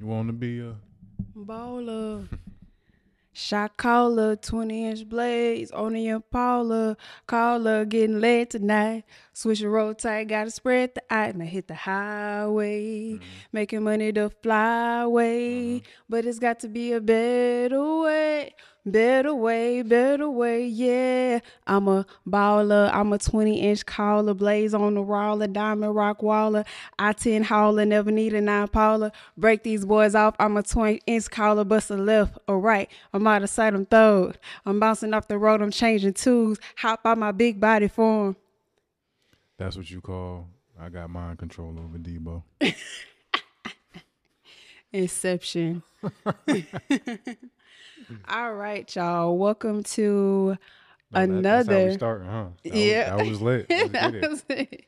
You want to be a Baller. Shot caller, 20 inch blades on the Impala. Caller getting laid tonight. Switch and roll tight, gotta spread the eye. And I hit the highway. Mm-hmm. Making money to the flyway. Mm-hmm. But it's got to be a better way. Better way, better way, yeah. I'm a baller. I'm a 20 inch caller. Blaze on the roller. Diamond rock waller. I 10 hauler. Never need a nine Paula. Break these boys off. I'm a 20 inch caller. Bust a left or right. I'm out of sight. I'm third. I'm bouncing off the road. I'm changing tools. Hop out my big body form. That's what you call. I got mind control over Debo. Inception. All right, y'all. Welcome to No, that- that's how we another. starting, huh? That was- Yeah. that was lit. That it. was it.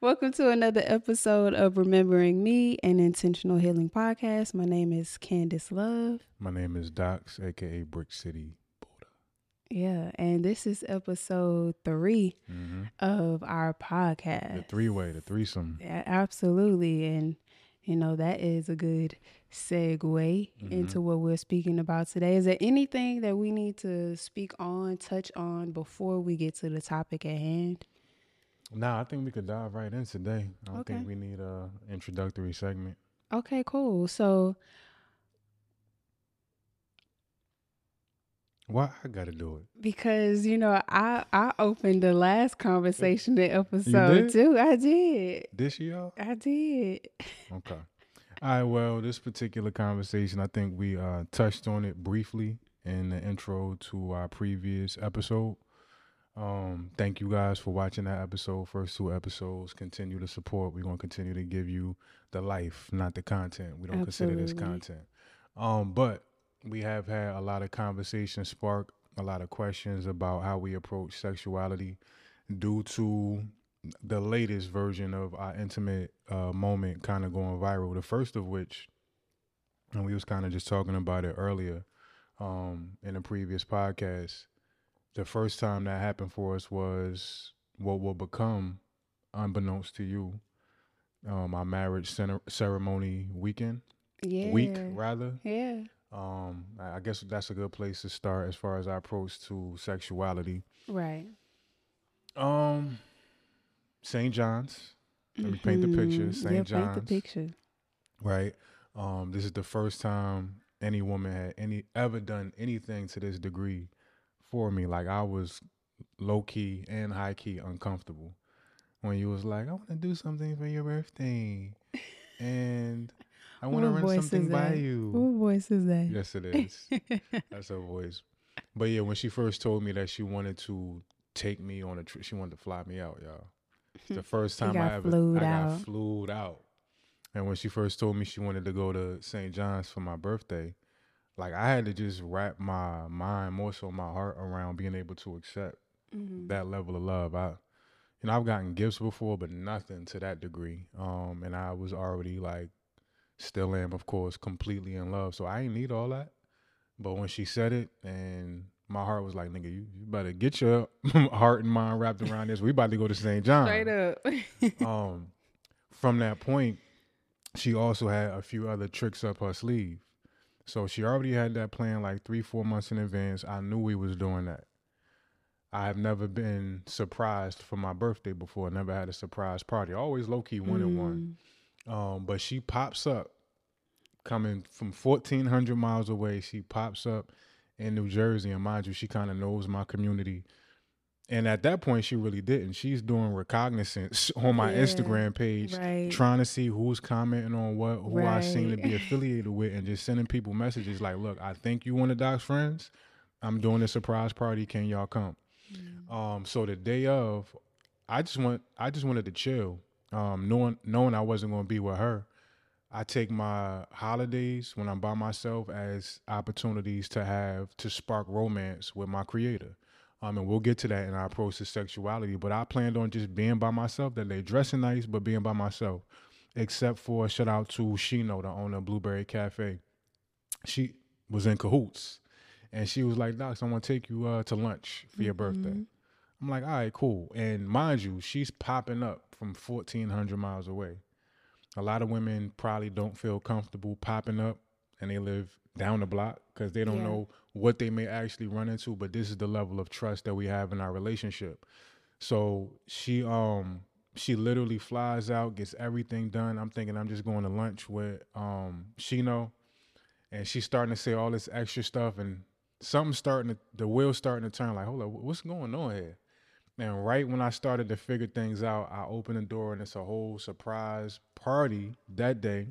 Welcome to another episode of Remembering Me, an intentional healing podcast. My name is Candyss Love. My name is Docs, aka Brick Citi. Yeah, and this is episode 3 hmm of our podcast. The three way, the threesome. Yeah, absolutely. And, you know, that is a good segue Mm-hmm. into what we're speaking about today. Is there anything that we need to speak on, touch on before we get to the topic at hand? Nah, I think we could dive right in today. I don't Okay. think we need a introductory segment. Okay, cool. So, Why I gotta do it? because you know, I I opened the last conversation in episode two. I did. This y'all? I did. Okay. All right. Well, this particular conversation, I think we uh, touched on it briefly in the intro to our previous episode. Um, thank you guys for watching that episode. First two episodes. Continue to support. We're gonna continue to give you the life, not the content. We don't consider this content. Um, but we have had a lot of conversations spark a lot of questions about how we approach sexuality due to the latest version of our intimate uh, moment kind of going viral. The first of which, and we was kind of just talking about it earlier um, in a previous podcast. The first time that happened for us was what will become, unbeknownst to you, um, our marriage cere- ceremony weekend Yeah. week rather. Yeah. Um, I guess that's a good place to start as far as our approach to sexuality. Right. Um, St. John's. Let me paint the picture. Mhm. St. Yeah, John's. paint the picture. right? Um, this is the first time any woman had any ever done anything to this degree for me. Like I was low key and high key uncomfortable when you was like, "I want to do something for your birthday," and I want to run something by you. What voice is that? Yes, it is. That's her voice. But yeah, when she first told me that she wanted to take me on a trip, she wanted to fly me out, y'all. It's the first time got I ever I got out. flued out. And when she first told me she wanted to go to St. John's for my birthday, like I had to just wrap my mind, more so my heart, around being able to accept Mhm. that level of love. I, you know, I've gotten gifts before, but nothing to that degree. Um, and I was already like, still am, of course, completely in love. So I ain't need all that. But when she said it, and my heart was like, nigga, you, you better get your heart and mind wrapped around this. We about to go to St. John. Straight up. Um, from that point, she also had a few other tricks up her sleeve. So she already had that plan like three, four months in advance. I knew we was doing that. I have never been surprised for my birthday before. Never had a surprise party. Always low key one and one. Um, but she pops up coming from fourteen hundred miles away. She pops up in New Jersey, and mind you, she kind of knows my community. And at that point, she really didn't. She's doing recognizance on my Yeah, Instagram page, right. trying to see who's commenting on what, who I seem to be affiliated with, and just sending people messages like, "Look, I think you one of Doc's friends. I'm doing a surprise party. Can y'all come?" Um, so the day of, I just want, I just wanted to chill, um, knowing knowing I wasn't going to be with her. I take my holidays when I'm by myself as opportunities to have to spark romance with my creator. Um, and we'll get to that in our approach to sexuality. But I planned on just being by myself that day, dressing nice, but being by myself. Except for a shout out to Shino, the owner of Blueberry Cafe. She was in cahoots. And she was like, Docs, I want to take you uh, to lunch for your birthday. I'm like, all right, cool. And mind you, she's popping up from 1,400 miles away. a lot of women probably don't feel comfortable popping up and they live down the block because they don't Yeah. know what they may actually run into but this is the level of trust that we have in our relationship so she um she literally flies out gets everything done i'm thinking i'm just going to lunch with um shino and she's starting to say all this extra stuff and something's starting to the wheel's starting to turn like hold up, what's going on here and right when I started to figure things out, I opened the door and it's a whole surprise party that day.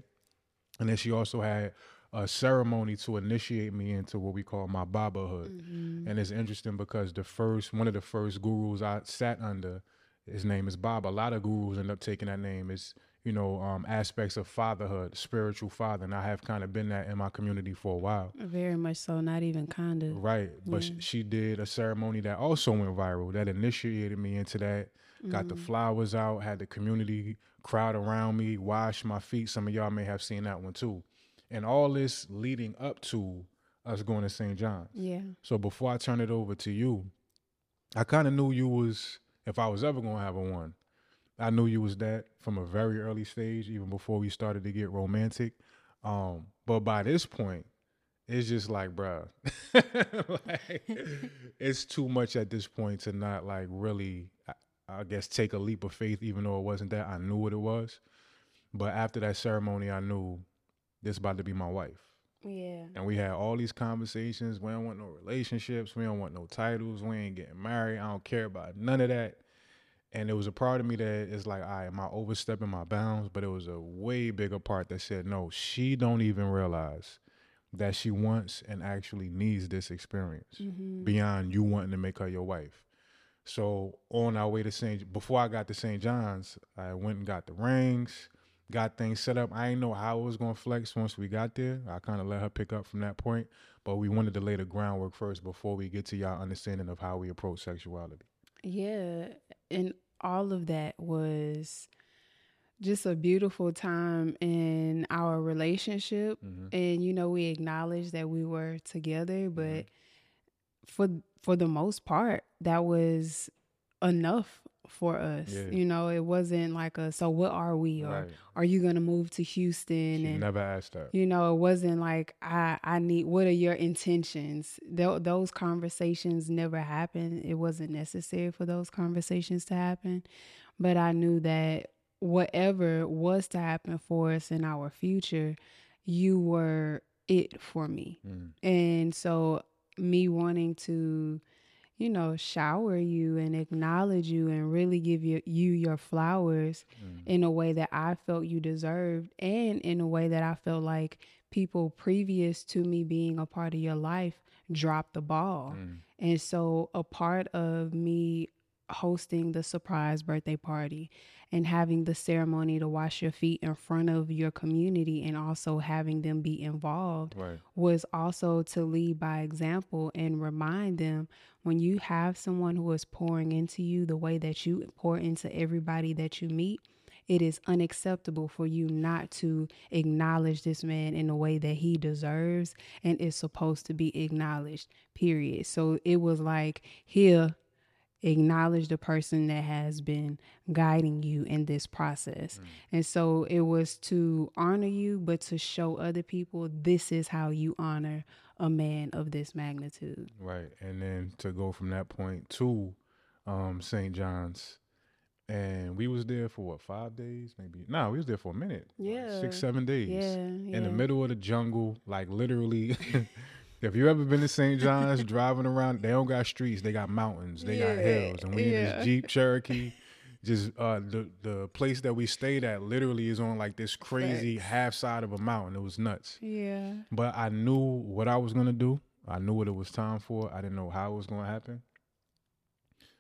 And then she also had a ceremony to initiate me into what we call my babahood. Mm-hmm. And it's interesting because the first one of the first gurus I sat under, his name is Baba. A lot of gurus end up taking that name. It's you know um, aspects of fatherhood, spiritual father, and I have kind of been that in my community for a while. Very much so. Not even kind of. Right. But sh she did a ceremony that also went viral that initiated me into that. Got the flowers out, had the community crowd around me, washed my feet. Some of y'all may have seen that one too. And all this leading up to us going to St. John's. Yeah. So before I turn it over to you, I kind of knew you was if I was ever gonna have a one, I knew you was that from a very early stage, even before we started to get romantic. Um, but by this point, it's just like, bruh, like, it's too much at this point to not like really, I, I guess, take a leap of faith, even though it wasn't that. I knew what it was. But after that ceremony, I knew this about to be my wife. Yeah. And we had all these conversations. We don't want no relationships. We don't want no titles. We ain't getting married. I don't care about none of that. And it was a part of me that is like, all right, am I overstepping my bounds? But it was a way bigger part that said, no, she don't even realize that she wants and actually needs this experience mm-hmm. beyond you wanting to make her your wife. So on our way to St. Before I got to St. John's, I went and got the rings, got things set up. I didn't know how it was gonna flex once we got there. I kind of let her pick up from that point, but we wanted to lay the groundwork first before we get to y'all understanding of how we approach sexuality. Yeah, and all of that was just a beautiful time in our relationship. Mhm. And you know, we acknowledged that we were together, but Mm-hmm. for for the most part, that was enough for us. Yeah. You know, it wasn't like a so what are we or Right. are you to move to Houston She and never asked that. you know it wasn't like i i need what are your intentions Tho- those conversations never happened it wasn't necessary for those conversations to happen but i knew that whatever was to happen for us in our future you were it for me Mm. and so me wanting to you know shower you and acknowledge you and really give you, you your flowers Mm. in a way that I felt you deserved and in a way that I felt like people previous to me being a part of your life dropped the ball. Mm. And so a part of me hosting the surprise birthday party and having the ceremony to wash your feet in front of your community and also having them be involved Right. was also to lead by example and remind them when you have someone who is pouring into you the way that you pour into everybody that you meet, it is unacceptable for you not to acknowledge this man in the way that he deserves and is supposed to be acknowledged, period. So it was like, here, acknowledge the person that has been guiding you in this process. And so it was to honor you, but to show other people this is how you honor a man of this magnitude. Right. And then to go from that point to um St. John's. And we was there for what, five days? Maybe no, we was there for a minute. like Yeah. six, seven days. Yeah. In the middle of the jungle, like literally if you ever been to St. John's driving around, they don't got streets, they got mountains, they got hills. And we in this Jeep Cherokee. Just uh the the place that we stayed at literally is on like this crazy Facts. half side of a mountain. It was nuts. Yeah. But I knew what I was gonna do. I knew what it was time for. I didn't know how it was gonna happen.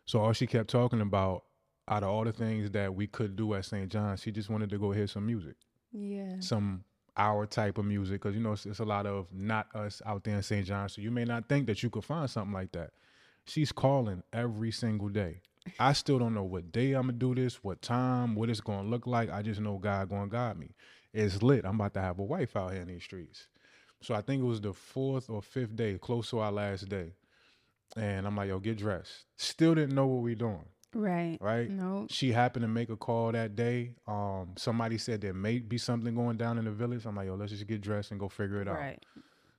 So all she kept talking about, out of all the things that we could do at St. John's, she just wanted to go hear some music, Yeah. some our type of music, because you know it's, it's a lot of not us out there in St. John's. So you may not think that you could find something like that. She's calling every single day. I still don't know what day I'm gonna do this, what time, what it's gonna look like. I just know God gonna guide me. It's lit. I'm about to have a wife out here in these streets. So I think it was the fourth or fifth day, close to our last day. And I'm like, yo, get dressed. Still didn't know what we doing. Right. right? No. She happened to make a call that day. Um, somebody said there may be something going down in the village. I'm like, yo, let's just get dressed and go figure it out. Right.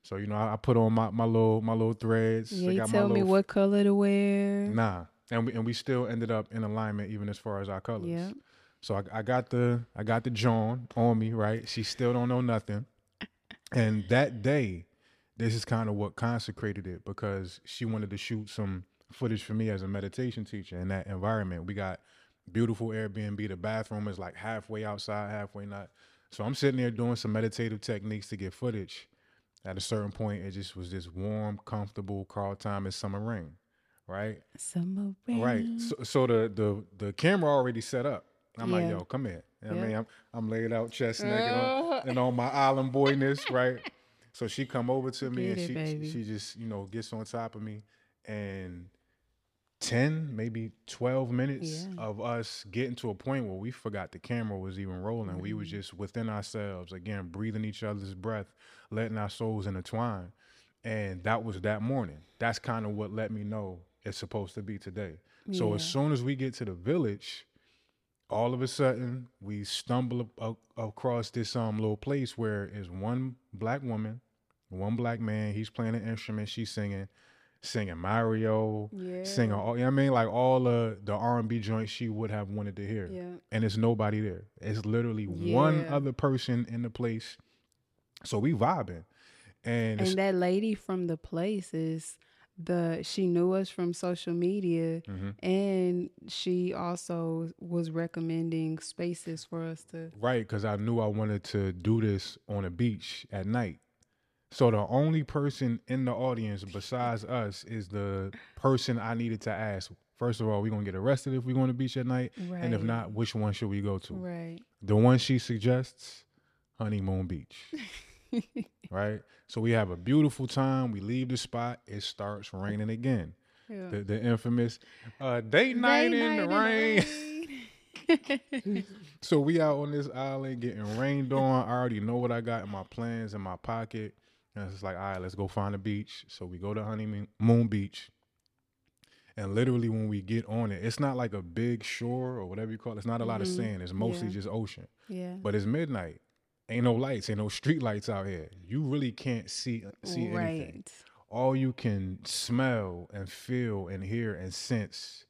So you know, I, I put on my, my little my little threads. Yeah, you tell me what color to wear. Nah, and we and we still ended up in alignment even as far as our colors. Yeah. So I, I got the I got the John on me, right? She still don't know nothing. And that day, this is kind of what consecrated it because she wanted to shoot some footage for me as a meditation teacher in that environment. We got beautiful Airbnb. The bathroom is like halfway outside, halfway not. So I'm sitting there doing some meditative techniques to get footage. At a certain point, it just was this warm, comfortable Carl Thomas summer rain, right? Summer rain. Right. So, so the the the camera already set up. I'm like, yo, come here. You know what I mean, I'm I'm laid out chest naked on, uh-huh. and on my island boyness, right? So she come over to me Get and it, she baby. she just you know gets on top of me, and ten maybe twelve minutes Yeah. of us getting to a point where we forgot the camera was even rolling. We Mm-hmm. were just within ourselves again, breathing each other's breath, letting our souls intertwine, and that was that morning. That's kind of what let me know it's supposed to be today. So as soon as we get to the village, all of a sudden we stumble across this um little place where is one black woman, one black man. He's playing an instrument. She's singing, singing Mario, singing Yeah. all. You know what I mean, like all the the R and B joints she would have wanted to hear. Yeah. And it's nobody there. It's literally one other person in the place. So we vibing, and, And that lady from the place is the she knew us from social media Mhm. and she also was recommending spaces for us to Right, because I knew I wanted to do this on a beach at night. So the only person in the audience besides us is the person I needed to ask. First of all, we're gonna get arrested if we go on the beach at night, and if not, which one should we go to? right The one she suggests, Honeymoon Beach. right. So we have a beautiful time. We leave the spot. It starts raining again. yeah. The, the infamous uh, date night, in the night rain. rain. So we out on this island getting rained on. I already know what I got in my plans in my pocket. And it's like, all right, let's go find a beach. So we go to Honeymoon Moon Beach. And literally when we get on it, it's not like a big shore or whatever you call it. It's not a lot of Mhm. sand. It's mostly Yeah. just ocean. yeah But it's midnight. Ain't no lights, ain't no street lights out here. You really can't see see anything right all you can smell and feel and hear and sense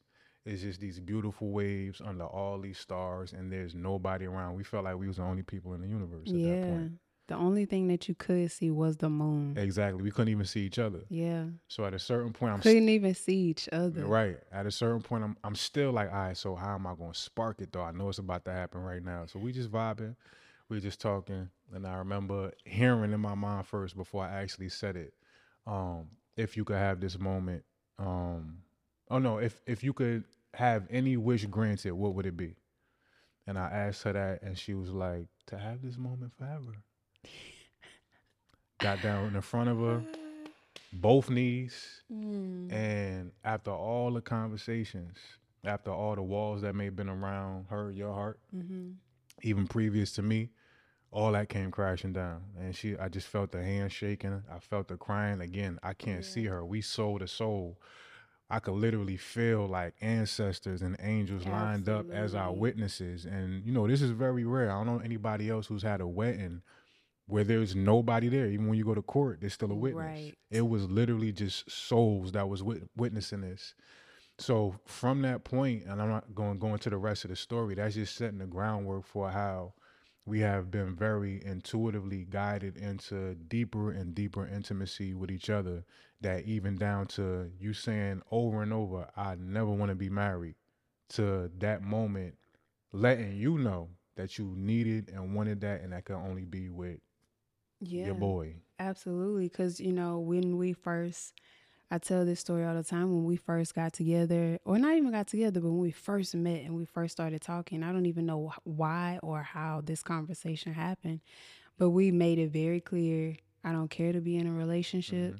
is just these beautiful waves under all these stars and there's nobody around we felt like we was the only people in the universe at that yeah point the only thing that you could see was the moon. Exactly. We couldn't even see each other. Yeah. So at a certain point i'm couldn't even see each other. Right. At a certain point I'm, I'm still like all right so how am i going to spark it though? I know it's about to happen right now. So we just vibing. We just talking. And i remember hearing in my mind first before i actually said it um if you could have this moment um oh no if if you could have any wish granted what would it be? And i asked her that and she was like to have this moment forever got down in front of her both knees Mm. and after all the conversations, after all the walls that may have been around her, your heart, hmm even previous to me, all that came crashing down. And she I just felt the hand shaking. I felt the crying. Again, I can't see her. We soul to soul. I could literally feel like ancestors and angels lined up as our witnesses. And you know, this is very rare. I don't know anybody else who's had a wedding where there's nobody there. Even when you go to court, there's still a witness. Right. It was literally just souls that was wit- witnessing this. So from that point, and I'm not going going to the rest of the story. That's just setting the groundwork for how we have been very intuitively guided into deeper and deeper intimacy with each other. That even down to you saying over and over, "I never want to be married," to that moment, letting you know that you needed and wanted that, and that could only be with yeah your boy. Absolutely, because you know when we first, I tell this story all the time. When we first got together, or not even got together, but when we first met and we first started talking, I don't even know why or how this conversation happened, but we made it very clear. I don't care to be in a relationship.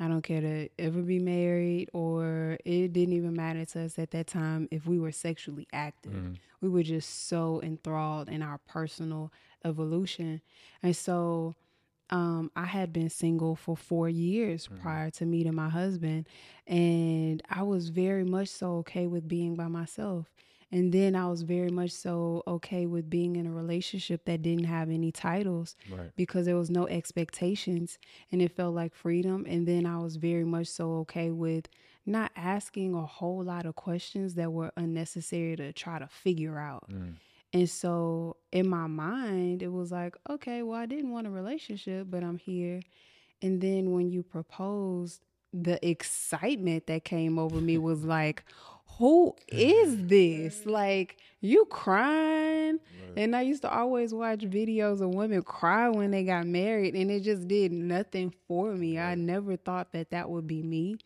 I don't care to ever be married, or it didn't even matter to us at that time if we were sexually active. Mhm. We were just so enthralled in our personal evolution. And so um, I had been single for four years Mm-hmm. prior to meeting my husband, and I was very much so okay with being by myself. And then I was very much so okay with being in a relationship that didn't have any titles Right. because there was no expectations and it felt like freedom. And then I was very much so okay with not asking a whole lot of questions that were unnecessary to try to figure out. Mm. And so in my mind, it was like, okay, well, I didn't want a relationship, but I'm here. And then when you proposed, the excitement that came over me was like, who is this? Like, you crying. And I used to always watch videos of women cry when they got married, and it just did nothing for me. I never thought that that would be me.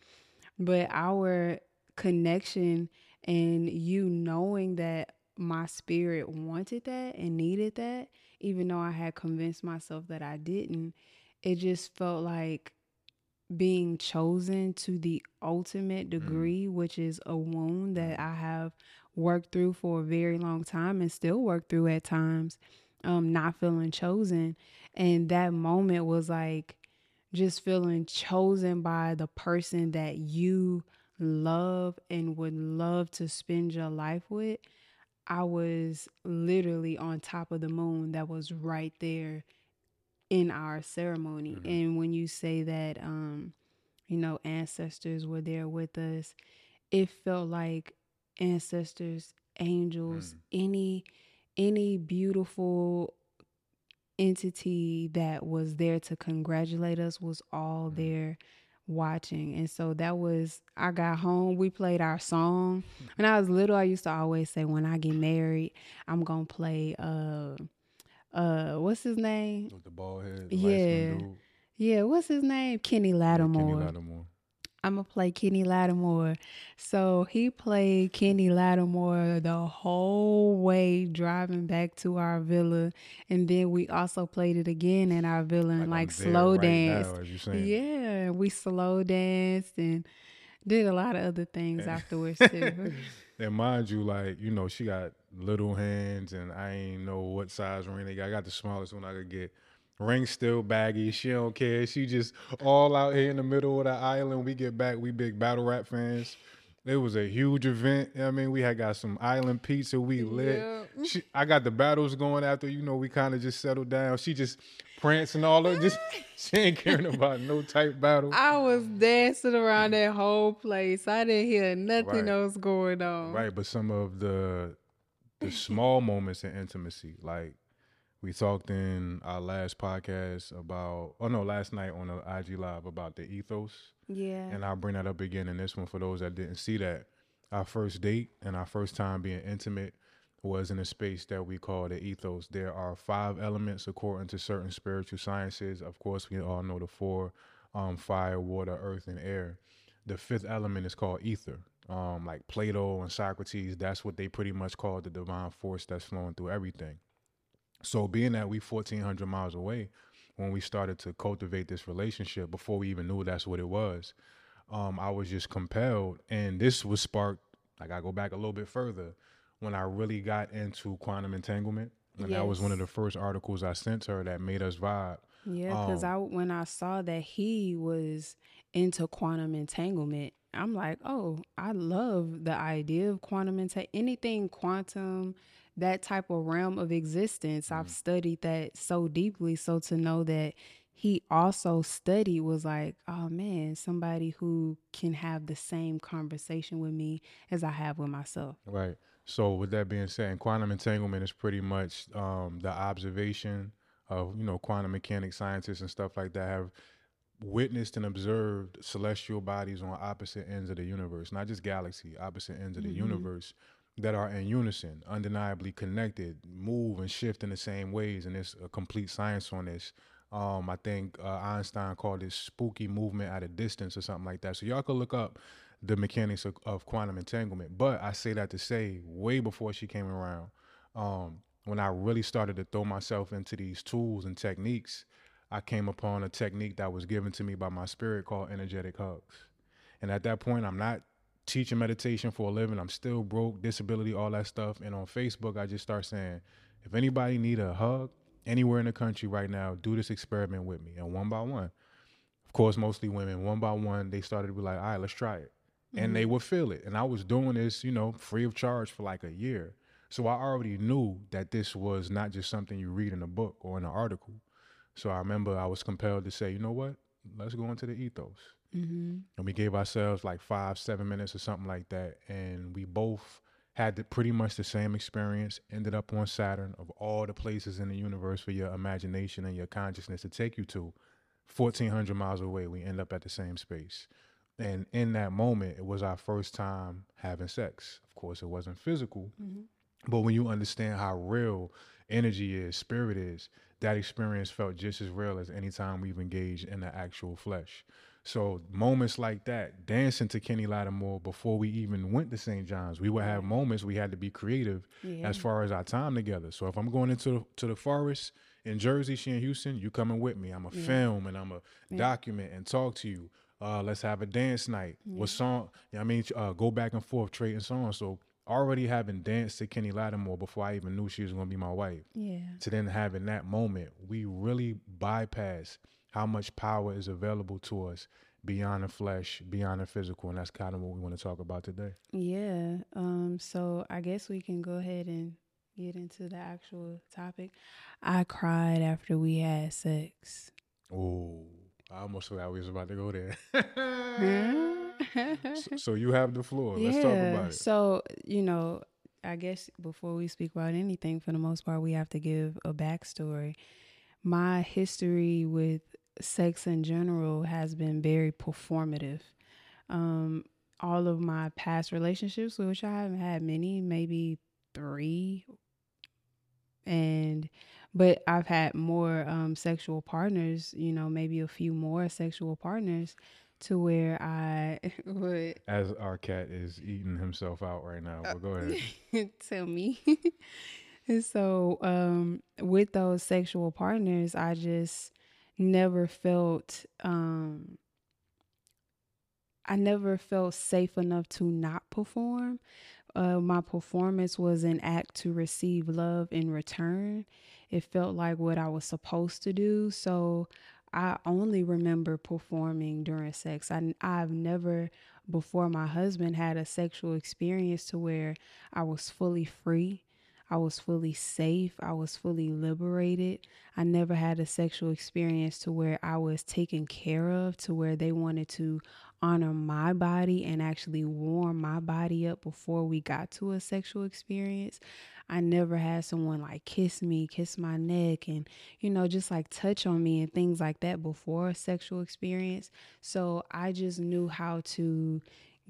But our connection and you knowing that my spirit wanted that and needed that, even though I had convinced myself that I didn't, it just felt like being chosen to the ultimate degree, which is a wound that I have worked through for a very long time and still work through at times, um, not feeling chosen. And that moment was like just feeling chosen by the person that you love and would love to spend your life with. I was literally on top of the moon that was right there in our ceremony. Mm-hmm. And when you say that um you know ancestors were there with us, it felt like ancestors, angels, mm. any any beautiful entity that was there to congratulate us was all mm-hmm. there watching. And so that was I got home, we played our song. When I was little, I used to always say when I get married, I'm going to play uh uh what's his name? With the bald head. The Yeah. Yeah, what's his name? Kenny Yeah, Kenny Lattimore. I'm gonna play Kenny Lattimore. So he played Kenny Lattimore the whole way driving back to our villa, and then we also played it again in our villa and like there slow right danced. now, as you saying. Yeah, we slow danced and did a lot of other things afterwards too. And mind you, like, you know, she got little hands and I ain't know what size ring they got. I got the smallest one I could get. Ring still baggy. She don't care. She just all out here in the middle of the island. We get back, we big battle rap fans. It was a huge event. You know what I mean, we had got some island pizza. We lit. She, I got the battles going after. You know, we kind of just settled down. She just prancing all over. Just she ain't caring about no type battle. I was dancing around that whole place. I didn't hear nothing Right. else going on. Right, but some of the the small moments in intimacy, like we talked in our last podcast about, oh no, last night on the IG live about the ethos, Yeah. and I'll bring that up again in this one for those that didn't see that. Our first date and our first time being intimate was in a space that we call the ethos. There are five elements according to certain spiritual sciences. Of course, we all know the four: um, fire, water, earth, and air. The fifth element is called ether. Um, like Plato and Socrates, that's what they pretty much call the divine force that's flowing through everything. So, being that we 1,400 miles away, when we started to cultivate this relationship, before we even knew that's what it was, um, I was just compelled, and this was sparked. Like I go back a little bit further when I really got into quantum entanglement, and that was one of the first articles I sent her that made us vibe. Yeah, because Um, I when I saw that he was into quantum entanglement, I'm like, oh, I love the idea of quantum entanglement. Anything quantum, that type of realm of existence, I've studied that so deeply. So to know that he also studied was like, oh man, somebody who can have the same conversation with me as I have with myself. Right. So with that being said, quantum entanglement is pretty much um, the observation of you know quantum mechanics scientists and stuff like that have witnessed and observed celestial bodies on opposite ends of the universe, not just galaxy, opposite ends of the universe that are in unison, undeniably connected, move and shift in the same ways, and there's a complete science on this. Um, I think uh, Einstein called it spooky movement at a distance or something like that. So y'all could look up the mechanics of, of quantum entanglement. But I say that to say, way before she came around, um, when I really started to throw myself into these tools and techniques, I came upon a technique that was given to me by my spirit called energetic hugs. And at that point, I'm not teaching meditation for a living. I'm still broke, disability, all that stuff. And on Facebook, I just start saying, if anybody need a hug, anywhere in the country right now, do this experiment with me. And one by one, of course, mostly women, one by one, they started to be like, all right, let's try it. And they mm-hmm. would feel it. And I was doing this, you know, free of charge for like a year. So I already knew that this was not just something you read in a book or in an article. So I remember I was compelled to say, you know what? Let's go into the ethos. Mm-hmm. And we gave ourselves like five, seven minutes or something like that. And we both had the, pretty much the same experience, ended up on Saturn of all the places in the universe for your imagination and your consciousness to take you to. 1,400 miles away, we end up at the same space. And in that moment, it was our first time having sex. Of course, it wasn't physical, but when you understand how real energy is, spirit is, that experience felt just as real as any time we've engaged in the actual flesh. So moments like that, dancing to Kenny Lattimore before we even went to St. John's, we would have moments we had to be creative Yeah. as far as our time together. So if I'm going into the, to the forest in Jersey, she in Houston, you coming with me. I'm a film and I'm a document and talk to you. Uh, let's have a dance night. What song? You know what I mean, uh, go back and forth, trading songs. So already having danced to Kenny Lattimore before I even knew she was going to be my wife Yeah. to then having that moment, we really bypass how much power is available to us beyond the flesh, beyond the physical, and that's kind of what we want to talk about today. Yeah. Um, so I guess we can go ahead and get into the actual topic. I cried after we had sex. Oh, I almost forgot we was about to go there. so, so you have the floor. Let's talk about it. So, you know, I guess before we speak about anything, for the most part, we have to give a backstory. My history with sex in general has been very performative. Um, all of my past relationships, which I haven't had many, maybe three, and but I've had more um, sexual partners, you know, maybe a few more sexual partners to where I would As our cat is eating himself out right now, but go ahead. tell me. and so, um, with those sexual partners, I just never felt, um, I never felt safe enough to not perform. Uh, my performance was an act to receive love in return. It felt like what I was supposed to do. So I only remember performing during sex. I, I've never, before my husband, had a sexual experience to where I was fully free. I was fully safe. I was fully liberated. I never had a sexual experience to where I was taken care of, to where they wanted to honor my body and actually warm my body up before we got to a sexual experience. I never had someone like kiss me, kiss my neck, and, you know, just like touch on me and things like that before a sexual experience. So I just knew how to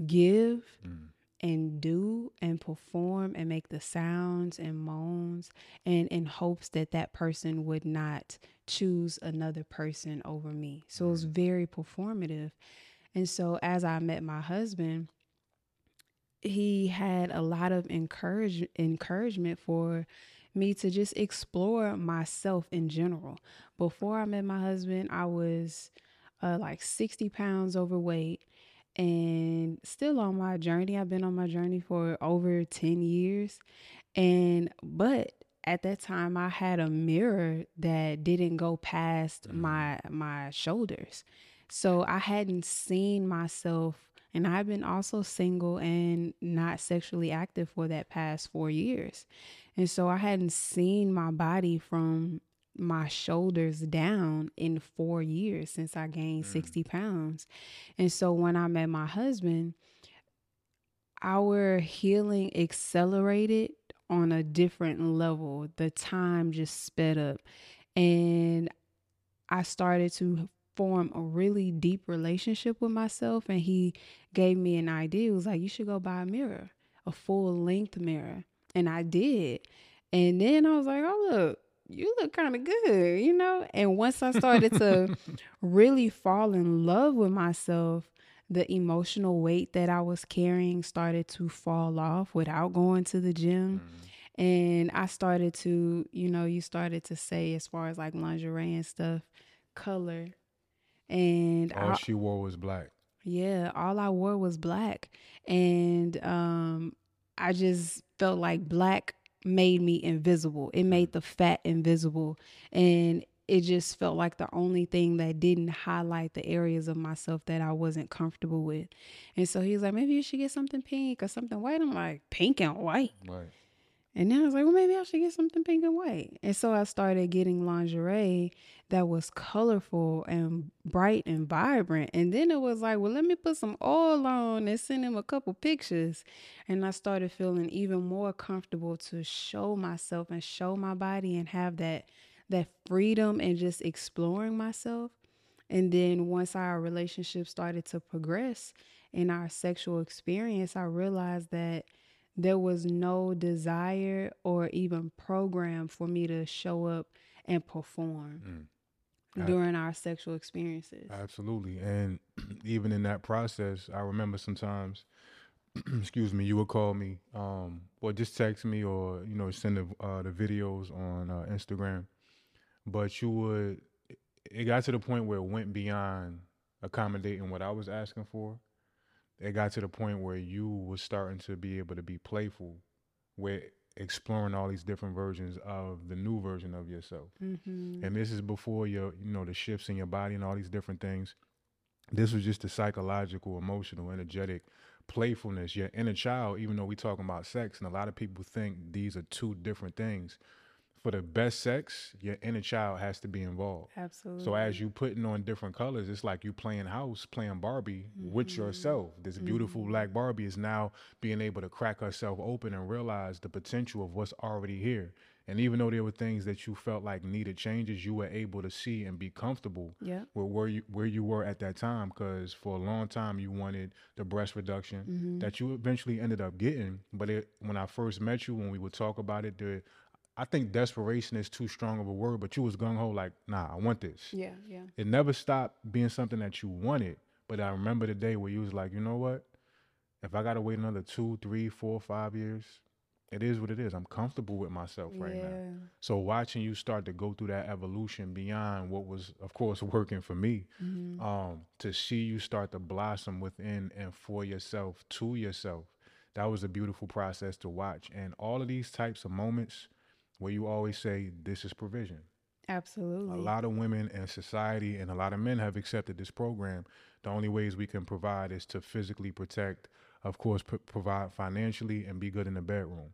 give mm. And do and perform and make the sounds and moans and in hopes that that person would not choose another person over me. So it was very performative. And so as I met my husband, he had a lot of encourage encouragement for me to just explore myself in general. Before I met my husband, I was uh, like 60 pounds overweight and still on my journey. I've been on my journey for over 10 years. And, but at that time I had a mirror that didn't go past mm-hmm. my my shoulders. So I hadn't seen myself and I've been also single and not sexually active for that past 4 years. And so I hadn't seen my body from my shoulders down in 4 years since I gained mm. 60 pounds. And so when I met my husband, our healing accelerated on a different level. The time just sped up. And I started to form a really deep relationship with myself. And he gave me an idea. It was like, you should go buy a mirror, a full length mirror. And I did. And then I was like, oh, look, you look kind of good, you know? And once I started to really fall in love with myself, the emotional weight that I was carrying started to fall off without going to the gym. And I started to, you know, you started to say, as far as like lingerie and stuff, color. And All I, she wore was black. yeah, all I wore was black. And um I just felt like black made me invisible. It made the fat invisible. And it just felt like the only thing that didn't highlight the areas of myself that I wasn't comfortable with. And so he was like, maybe you should get something pink or something white. I'm like, pink and white. Right. And then I was like, well, maybe I should get something pink and white. And so I started getting lingerie that was colorful and bright and vibrant. And then it was like, well, let me put some oil on and send him a couple pictures. And I started feeling even more comfortable to show myself and show my body and have that that freedom and just exploring myself. And then once our relationship started to progress in our sexual experience, I realized that there was no desire or even program for me to show up and perform Mm. during our sexual experiences. Absolutely. And even in that process, I remember sometimes, excuse me, you would call me, um, or just text me, or you know, send the uh, the videos on uh, Instagram. But you would, it got to the point where it went beyond accommodating what I was asking for. It got to the point where you was starting to be able to be playful, with exploring all these different versions of the new version of yourself. Mm-hmm. and this is before your you know the shifts in your body and all these different things. This was just the psychological emotional energetic playfulness your inner child even though we talking about sex and a lot of people think these are two different things for the best sex your inner child has to be involved Absolutely. so as you putting on different colors, it's like you playing house, playing Barbie with yourself. This beautiful black Barbie is now being able to crack herself open and realize the potential of what's already here. And even though there were things that you felt like needed changes, you were able to see and be comfortable yeah. with where you where you were at that time. Because for a long time you wanted the breast reduction Mm-hmm. that you eventually ended up getting. But it, when I first met you, when we would talk about it, the I think desperation is too strong of a word, but you was gung ho like, nah, I want this. Yeah. Yeah. It never stopped being something that you wanted. But I remember the day where you was like, you know what? If I gotta wait another two, three, four, five years, it is what it is. I'm comfortable with myself right now. yeah. So watching you start to go through that evolution beyond what was, of course, working for me, Mm-hmm. um, to see you start to blossom within and for yourself, to yourself, that was a beautiful process to watch. And all of these types of moments where you always say, "This is provision." Absolutely. A lot of women in society and a lot of men have accepted this program. The only ways we can provide is to physically protect, of course, p- provide financially and be good in the bedroom.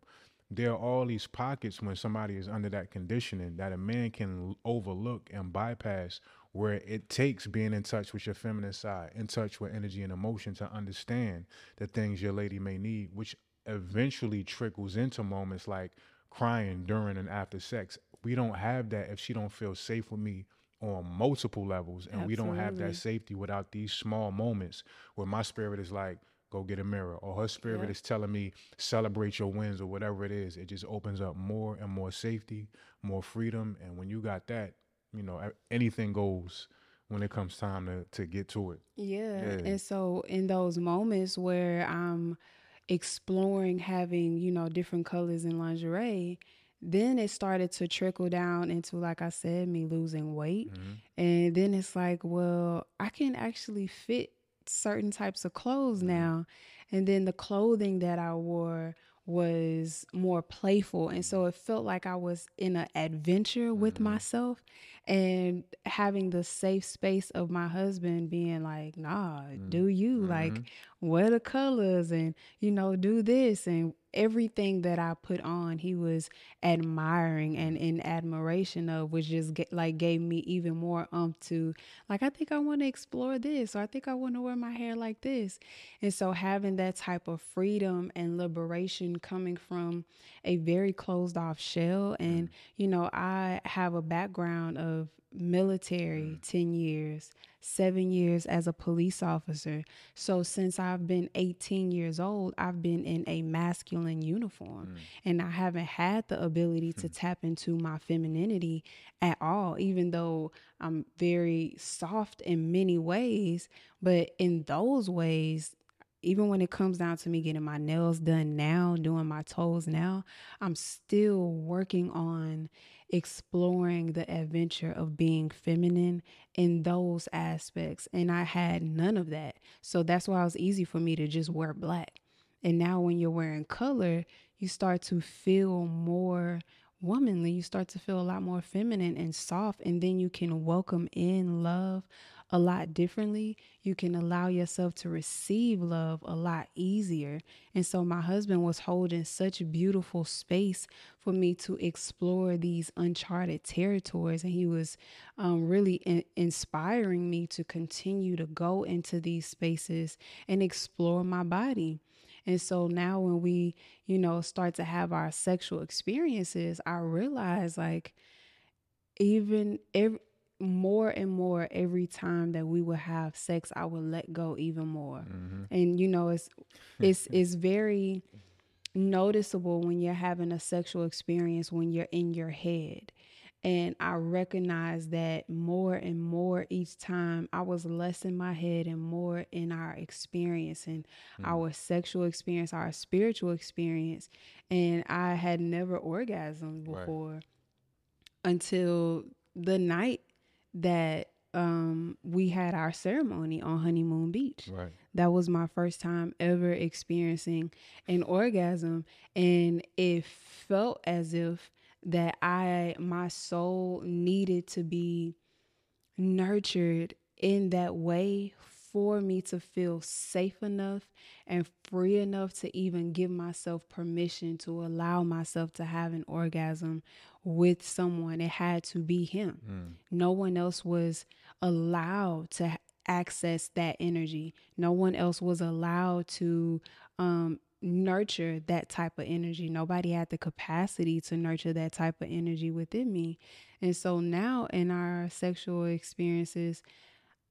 There are all these pockets when somebody is under that conditioning that a man can overlook and bypass where it takes being in touch with your feminine side, in touch with energy and emotion to understand the things your lady may need, which eventually trickles into moments like crying during and after sex. We don't have that if she don't feel safe with me on multiple levels and we don't have that safety without these small moments where my spirit is like go get a mirror or her spirit Yeah. is telling me celebrate your wins or whatever it is it just opens up more and more safety more freedom and when you got that you know anything goes when it comes time to, to get to it Yeah. Yeah. And so in those moments where I'm exploring having, you know, different colors in lingerie, then it started to trickle down into, like I said, me losing weight. Mhm. And then it's like, well, I can actually fit certain types of clothes now. And then the clothing that I wore was more playful. And so it felt like I was in an adventure with myself and having the safe space of my husband being like, nah, do mm-hmm. you like mm-hmm. wear the colors and, you know, do this. And everything that I put on, he was admiring and in admiration of, which just get, like gave me even more umph to, like, I think I want to explore this, or I think I want to wear my hair like this. And so having that type of freedom and liberation coming from a very closed off shell. And, mm. you know, I have a background of military mm. 10 years, seven years as a police officer. So since I've been 18 years old, I've been in a masculine uniform mm. and I haven't had the ability to hmm. tap into my femininity at all, even though I'm very soft in many ways. But in those ways, even when it comes down to me getting my nails done now, doing my toes now, I'm still working on exploring the adventure of being feminine in those aspects. And I had none of that. So that's why it was easy for me to just wear black. And now when you're wearing color, you start to feel more womanly. You start to feel a lot more feminine and soft, and then you can welcome in love a lot differently. You can allow yourself to receive love a lot easier. And so, my husband was holding such beautiful space for me to explore these uncharted territories. And he was um, really in- inspiring me to continue to go into these spaces and explore my body. And so now when we, you know, start to have our sexual experiences, I realize like even every more and more every time that we would have sex, I would let go even more. Mm-hmm. And you know, it's it's it's very noticeable when you're having a sexual experience when you're in your head. And I recognize that more and more each time I was less in my head and more in our experience and mm. our sexual experience, our spiritual experience. And I had never orgasmed before right. until the night that um, we had our ceremony on Honeymoon Beach. Right. That was my first time ever experiencing an orgasm, and it felt as if that I my soul needed to be nurtured in that way for me to feel safe enough and free enough to even give myself permission to allow myself to have an orgasm with someone. It had to be him. Mm. No one else was allowed to access that energy. No one else was allowed to um, nurture that type of energy. Nobody had the capacity to nurture that type of energy within me. And so now in our sexual experiences,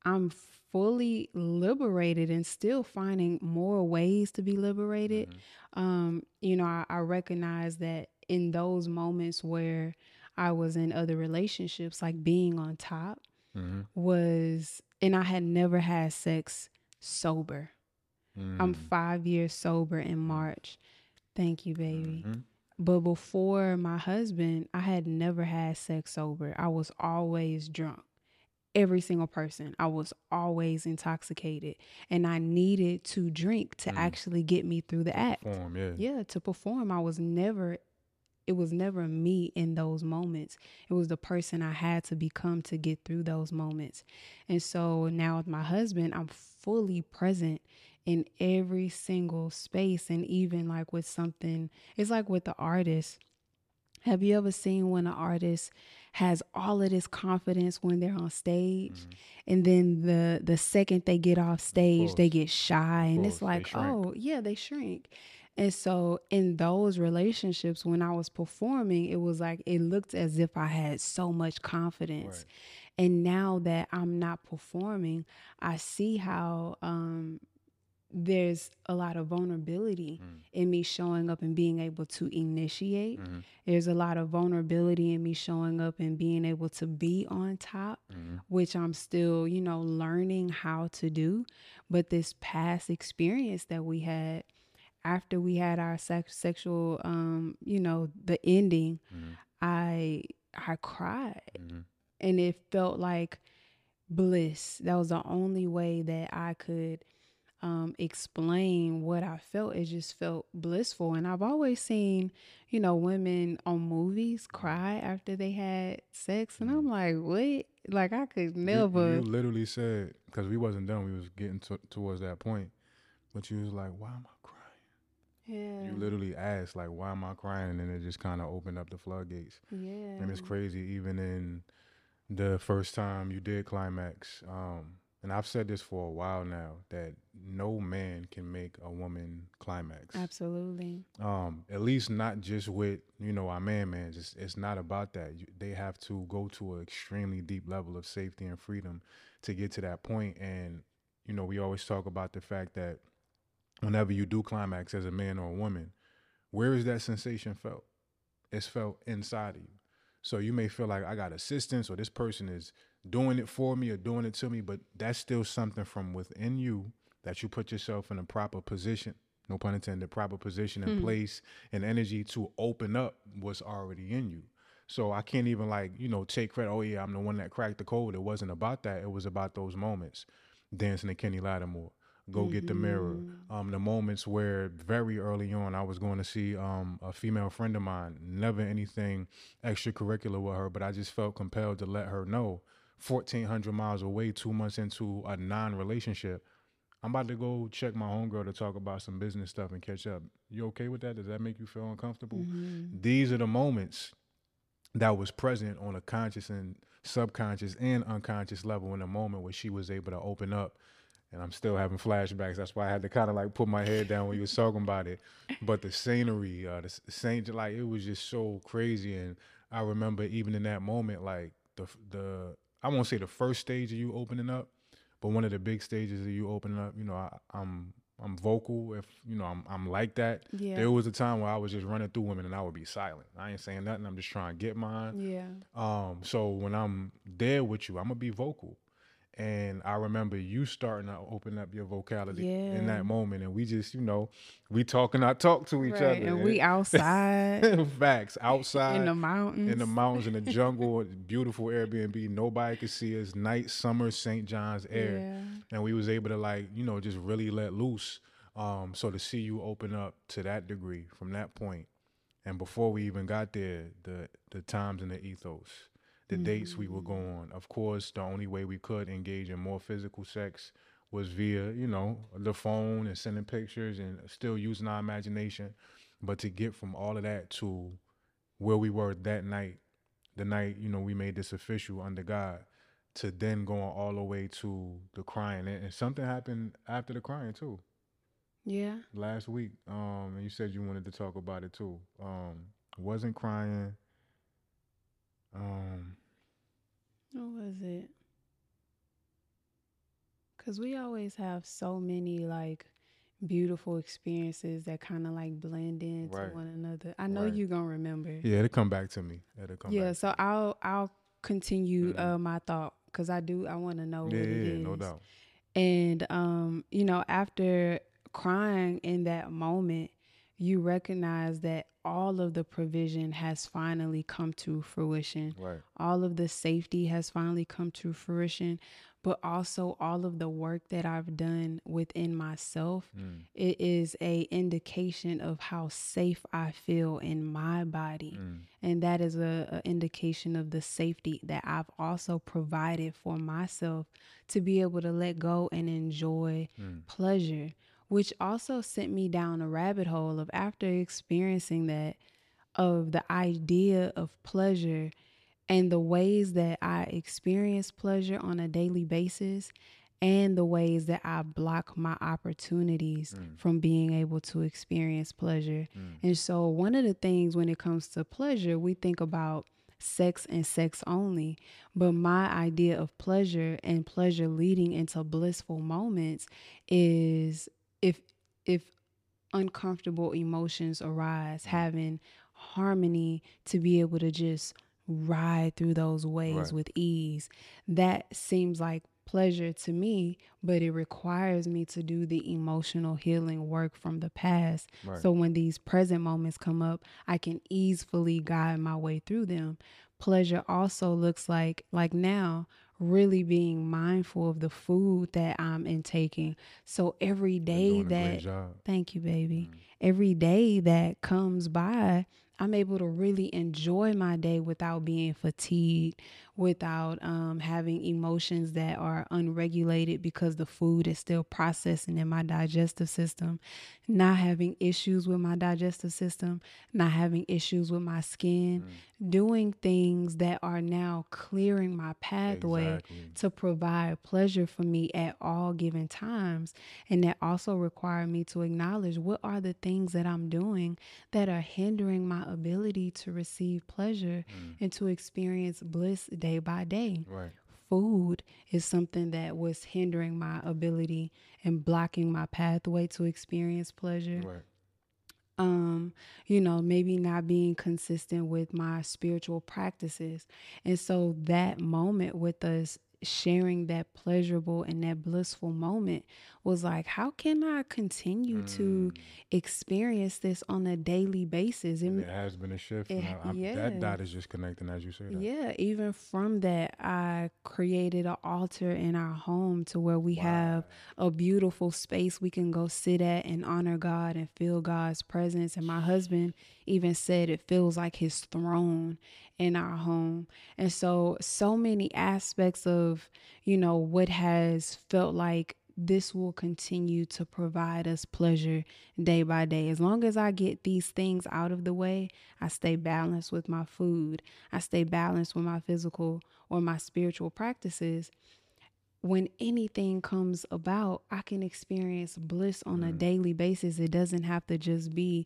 I'm fully liberated and still finding more ways to be liberated. Mm-hmm. Um, you know, I, I recognize that in those moments where I was in other relationships, like being on top mm-hmm. was, and I had never had sex sober. Mm. I'm five years sober in March. Thank you, baby. Mm-hmm. But before my husband, I had never had sex sober. I was always drunk every single person. I was always intoxicated and I needed to drink to mm. actually get me through the act. Perform, yeah. yeah, to perform. I was never it was never me in those moments. It was the person I had to become to get through those moments. And so now with my husband, I'm fully present in every single space and even like with something it's like with the artist have you ever seen when an artist has all of this confidence when they're on stage mm-hmm. and then the the second they get off stage they get shy and it's like oh yeah they shrink and so in those relationships when i was performing it was like it looked as if i had so much confidence right. and now that i'm not performing i see how um there's a lot of vulnerability mm. in me showing up and being able to initiate. Mm-hmm. There's a lot of vulnerability in me showing up and being able to be on top, mm-hmm. which I'm still, you know, learning how to do. But this past experience that we had after we had our sex- sexual, um, you know, the ending, mm-hmm. I I cried, mm-hmm. and it felt like bliss. That was the only way that I could um, explain what I felt. It just felt blissful. And I've always seen, you know, women on movies cry after they had sex. And I'm like, what? Like, I could never. You, you literally said, because we wasn't done, we was getting to, towards that point. But you was like, why am I crying? Yeah. You literally asked, like, why am I crying? And then it just kind of opened up the floodgates. Yeah. And it's crazy, even in the first time you did climax. Um, and I've said this for a while now that no man can make a woman climax. Absolutely. Um, at least not just with you know our man, man. Just it's not about that. You, they have to go to an extremely deep level of safety and freedom to get to that point. And you know, we always talk about the fact that whenever you do climax as a man or a woman, where is that sensation felt? It's felt inside of you. So you may feel like I got assistance or this person is doing it for me or doing it to me, but that's still something from within you that you put yourself in a proper position, no pun intended, proper position and mm-hmm. place and energy to open up what's already in you. So I can't even like, you know, take credit. Oh yeah, I'm the one that cracked the code. It wasn't about that. It was about those moments. Dancing to Kenny Lattimore, go get the mirror. Um, the moments where very early on I was going to see um, a female friend of mine, never anything extracurricular with her, but I just felt compelled to let her know 1,400 miles away, two months into a non relationship. I'm about to go check my homegirl to talk about some business stuff and catch up. You okay with that? Does that make you feel uncomfortable? These are the moments that was present on a conscious and subconscious and unconscious level in a moment where she was able to open up. And I'm still having flashbacks. That's why I had to kind of like put my head down when you was talking about it. But the scenery, uh, the saint, like it was just so crazy. And I remember even in that moment, like the the I won't say the first stage of you opening up, but one of the big stages of you opening up. You know, I, I'm I'm vocal. If you know, I'm I'm like that. Yeah. There was a time where I was just running through women and I would be silent. I ain't saying nothing. I'm just trying to get mine. Yeah. Um, so when I'm there with you, I'm gonna be vocal. And I remember you starting to open up your vocality in that moment, and we just, you know, we talk and I talk to each Right. other. And we outside facts outside in the mountains. in the mountains, in the jungle, beautiful Airbnb. Nobody could see us. Night, summer, St. John's air, Yeah. and we was able to like, you know, just really let loose. Um, so to see you open up to that degree from that point, and before we even got there, the the times and the ethos, the dates we were going. Of course, the only way we could engage in more physical sex was via, you know, the phone and sending pictures and still using our imagination. But to get from all of that to where we were that night, the night, you know, we made this official under God, to then going all the way to the crying. And, and something happened after the crying too. Yeah. Last week. Um, and you said you wanted to talk about it too. Um, wasn't crying. Um, What was it? Cause we always have so many like beautiful experiences that kind of like blend into Right. one another. I know Right. you gonna remember. yeah, it'll come back to me. It'll come Yeah. back. So I'll I'll continue Mhm. uh, my thought because I do I want to know yeah, what it yeah, is. no doubt. And um, you know, after crying in that moment, you recognize that all of the provision has finally come to fruition. Right. All of the safety has finally come to fruition, but also all of the work that I've done within myself. Mm, It is a indication of how safe I feel in my body mm, and that is a, a indication of the safety that I've also provided for myself to be able to let go and enjoy mm, pleasure, which also sent me down a rabbit hole of after experiencing that of the idea of pleasure and the ways that I experience pleasure on a daily basis and the ways that I block my opportunities Mm. from being able to experience pleasure. mm, And so, one of the things when it comes to pleasure, we think about sex and sex only. But my idea of pleasure and pleasure leading into blissful moments is if if uncomfortable emotions arise, mm-hmm. having harmony to be able to just ride through those waves Right. with ease. That seems like pleasure to me, but it requires me to do the emotional healing work from the past. Right. So when these present moments come up, I can easily guide my way through them. Pleasure also looks like like now really being mindful of the food that I'm intaking. So every day Been day doing a great that. Thank you, baby. Mm. Every day that comes by, I'm able to really enjoy my day without being fatigued, without um, having emotions that are unregulated because the food is still processing in my digestive system, not having issues with my digestive system, not having issues with my skin, Mm. Doing things that are now clearing my pathway Exactly. to provide pleasure for me at all given times. And that also require me to acknowledge what are the things that I'm doing that are hindering my ability to receive pleasure Mm. and to experience bliss day by day. Right. Food is something that was hindering my ability and blocking my pathway to experience pleasure Right. Um you know maybe not being consistent with my spiritual practices. And so that moment with us sharing that pleasurable and that blissful moment was like, how can I continue to Mm. experience this on a daily basis? It- there has been a shift. it- I- yeah. That dot is just connecting as you say that. Yeah, even from that, I created an altar in our home to where we have a beautiful space we can go sit at and honor God and feel God's presence. And my husband even said it feels like his throne in our home. And so, so many aspects of, you know, what has felt like this will continue to provide us pleasure day by day. As long as I get these things out of the way, I stay balanced with my food, I stay balanced with my physical or my spiritual practices. When anything comes about, I can experience bliss on a mm. daily basis. It doesn't have to just be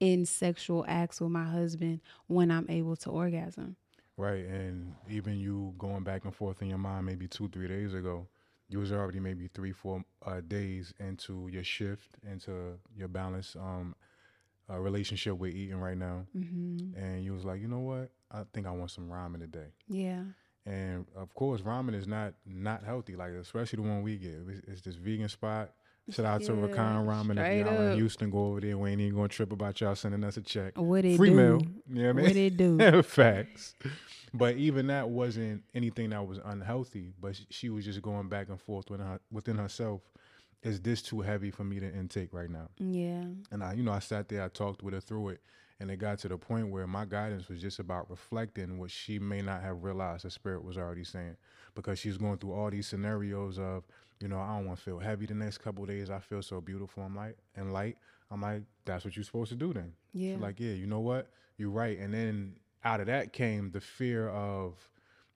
in sexual acts with my husband when I'm able to orgasm. Right, and even you going back and forth in your mind, maybe two, three days ago, you was already maybe three, four uh, days into your shift, into your balance um, uh, relationship with eating right now, hmm and you was like, you know what, I think I want some ramen today. Yeah. And of course, ramen is not not healthy, like especially the one we get. It's, it's this vegan spot. Shout out to Yeah, Rakkan Ramen. If y'all in. Houston, go over there. We ain't even gonna trip about y'all sending us a check. What it Free do? meal. You know what I mean? What it do? Facts. But even that wasn't anything that was unhealthy. But she was just going back and forth within, her, within herself. Is this too heavy for me to intake right now? Yeah. And I, you know, I sat there, I talked with her through it, and it got to the point where my guidance was just about reflecting what she may not have realized the spirit was already saying, because she's going through all these scenarios of, you know, I don't want to feel heavy the next couple of days. I feel so beautiful. I'm like, and light. I'm like, that's what you're supposed to do then. Yeah. Like, yeah, you know what? You're right. And then out of that came the fear of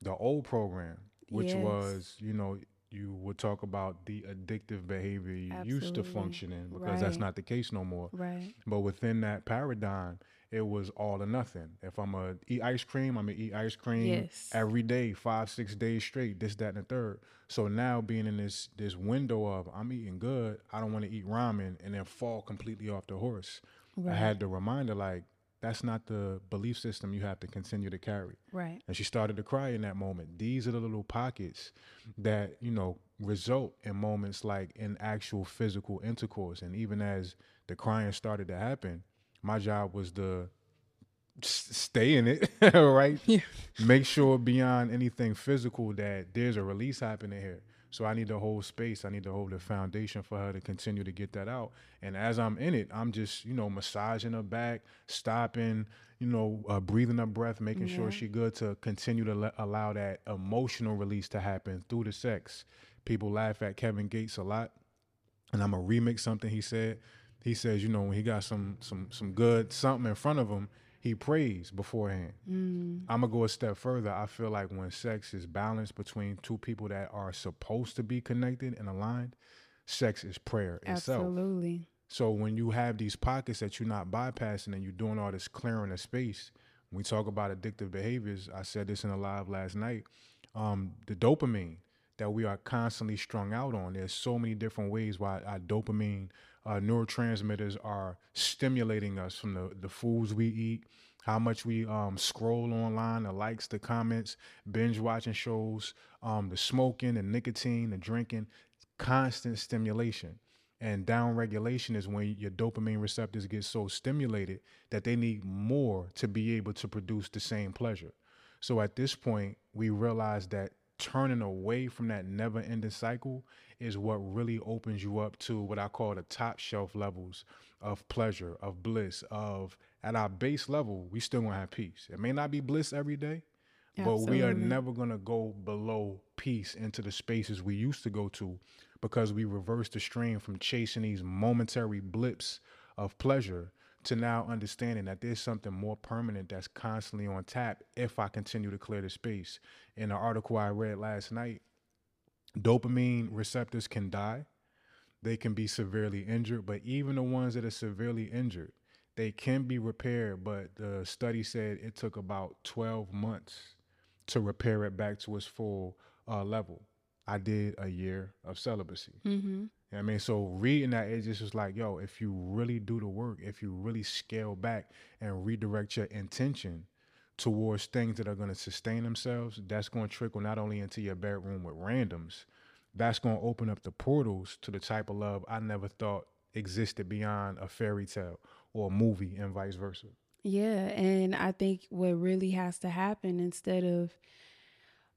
the old program, which Yes. was, you know, you would talk about the addictive behavior you used to Absolutely. function in because that's not the case no more. Right. But within that paradigm, it was all or nothing. If I'm gonna eat ice cream, I'm gonna eat ice cream Yes. every day, five, six days straight, this, that, and the third. So now being in this this window of I'm eating good, I don't want to eat ramen and then fall completely off the horse. I had the reminder like that's not the belief system you have to continue to carry. Right. And she started to cry in that moment. These are the little pockets that, you know, result in moments like in actual physical intercourse. And even as the crying started to happen, my job was to stay in it, right? Yeah. Make sure beyond anything physical that there's a release happening here. So I need to hold space. I need to hold the foundation for her to continue to get that out. And as I'm in it, I'm just, you know, massaging her back, stopping, you know, uh, breathing her breath, making sure Yeah. she good to continue to let, allow that emotional release to happen through the sex. People laugh at Kevin Gates a lot, and I'm gonna remix something he said. He says, you know, when he got some some some good something in front of him, he prays beforehand. Mm. I'm gonna go a step further. I feel like when sex is balanced between two people that are supposed to be connected and aligned, sex is prayer itself. Absolutely. So when you have these pockets that you're not bypassing and you're doing all this clearing of space, when we talk about addictive behaviors, I said this in a live last night. Um, the dopamine that we are constantly strung out on. There's so many different ways why our dopamine uh, neurotransmitters are stimulating us from the, the foods we eat, how much we um, scroll online, the likes, the comments, binge watching shows, um, the smoking, the nicotine, the drinking, constant stimulation. And down regulation is when your dopamine receptors get so stimulated that they need more to be able to produce the same pleasure. So at this point, we realize that turning away from that never ending cycle is what really opens you up to what I call the top shelf levels of pleasure, of bliss, of at our base level, we still gonna have peace. It may not be bliss every day, but we are never gonna go below peace into the spaces we used to go to because we reversed the stream from chasing these momentary blips of pleasure to now understanding that there's something more permanent that's constantly on tap if I continue to clear the space. In the article I read last night, dopamine receptors can die. They can be severely injured, but even the ones that are severely injured, they can be repaired. But the study said it took about 12 months to repair it back to its full uh, level. I did a year of celibacy. Mm-hmm. I mean, so reading that, it just was like, yo, if you really do the work, if you really scale back and redirect your intention towards things that are going to sustain themselves, that's going to trickle not only into your bedroom with randoms, that's going to open up the portals to the type of love I never thought existed beyond a fairy tale or a movie and vice versa. Yeah, and I think what really has to happen instead of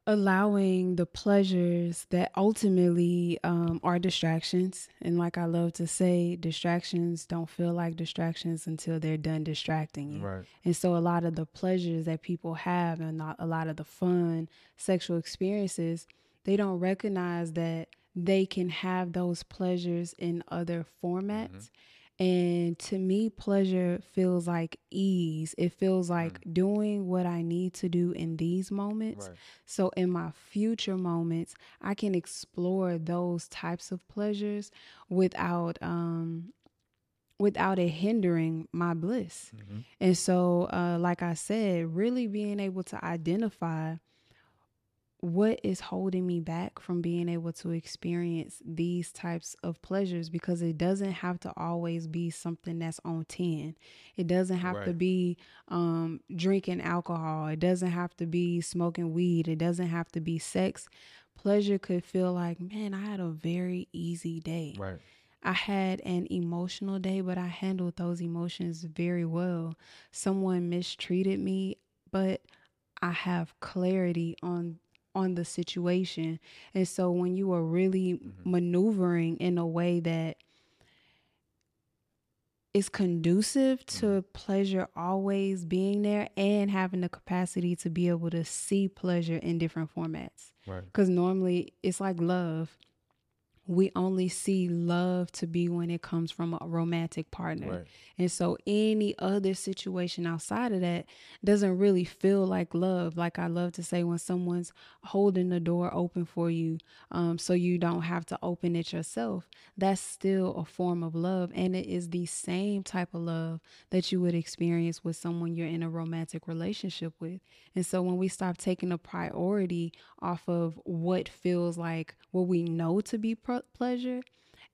allowing the pleasures that ultimately um, are distractions. And like I love to say, distractions don't feel like distractions until they're done distracting you. Right. And so a lot of the pleasures that people have and not a lot of the fun sexual experiences, they don't recognize that they can have those pleasures in other formats. Mhm. And to me, pleasure feels like ease. It feels like doing what I need to do in these moments. Right. So, in my future moments, I can explore those types of pleasures without um, without it hindering my bliss. Mhm. And so, uh, like I said, really being able to identify what is holding me back from being able to experience these types of pleasures because it doesn't have to always be something that's on 10. It doesn't have to be um, drinking alcohol. It doesn't have to be smoking weed. It doesn't have to be sex. Pleasure could feel like, man, I had a very easy day. Right. I had an emotional day, but I handled those emotions very well. Someone mistreated me, but I have clarity on on the situation. And so when you are really Mhm. maneuvering in a way that is conducive to pleasure always being there and having the capacity to be able to see pleasure in different formats. Right. Because normally it's like love. We only see love to be when it comes from a romantic partner. Right. And so any other situation outside of that doesn't really feel like love. Like I love to say when someone's holding the door open for you um, so you don't have to open it yourself, that's still a form of love. And it is the same type of love that you would experience with someone you're in a romantic relationship with. And so when we stop taking a priority off of what feels like what we know to be pleasure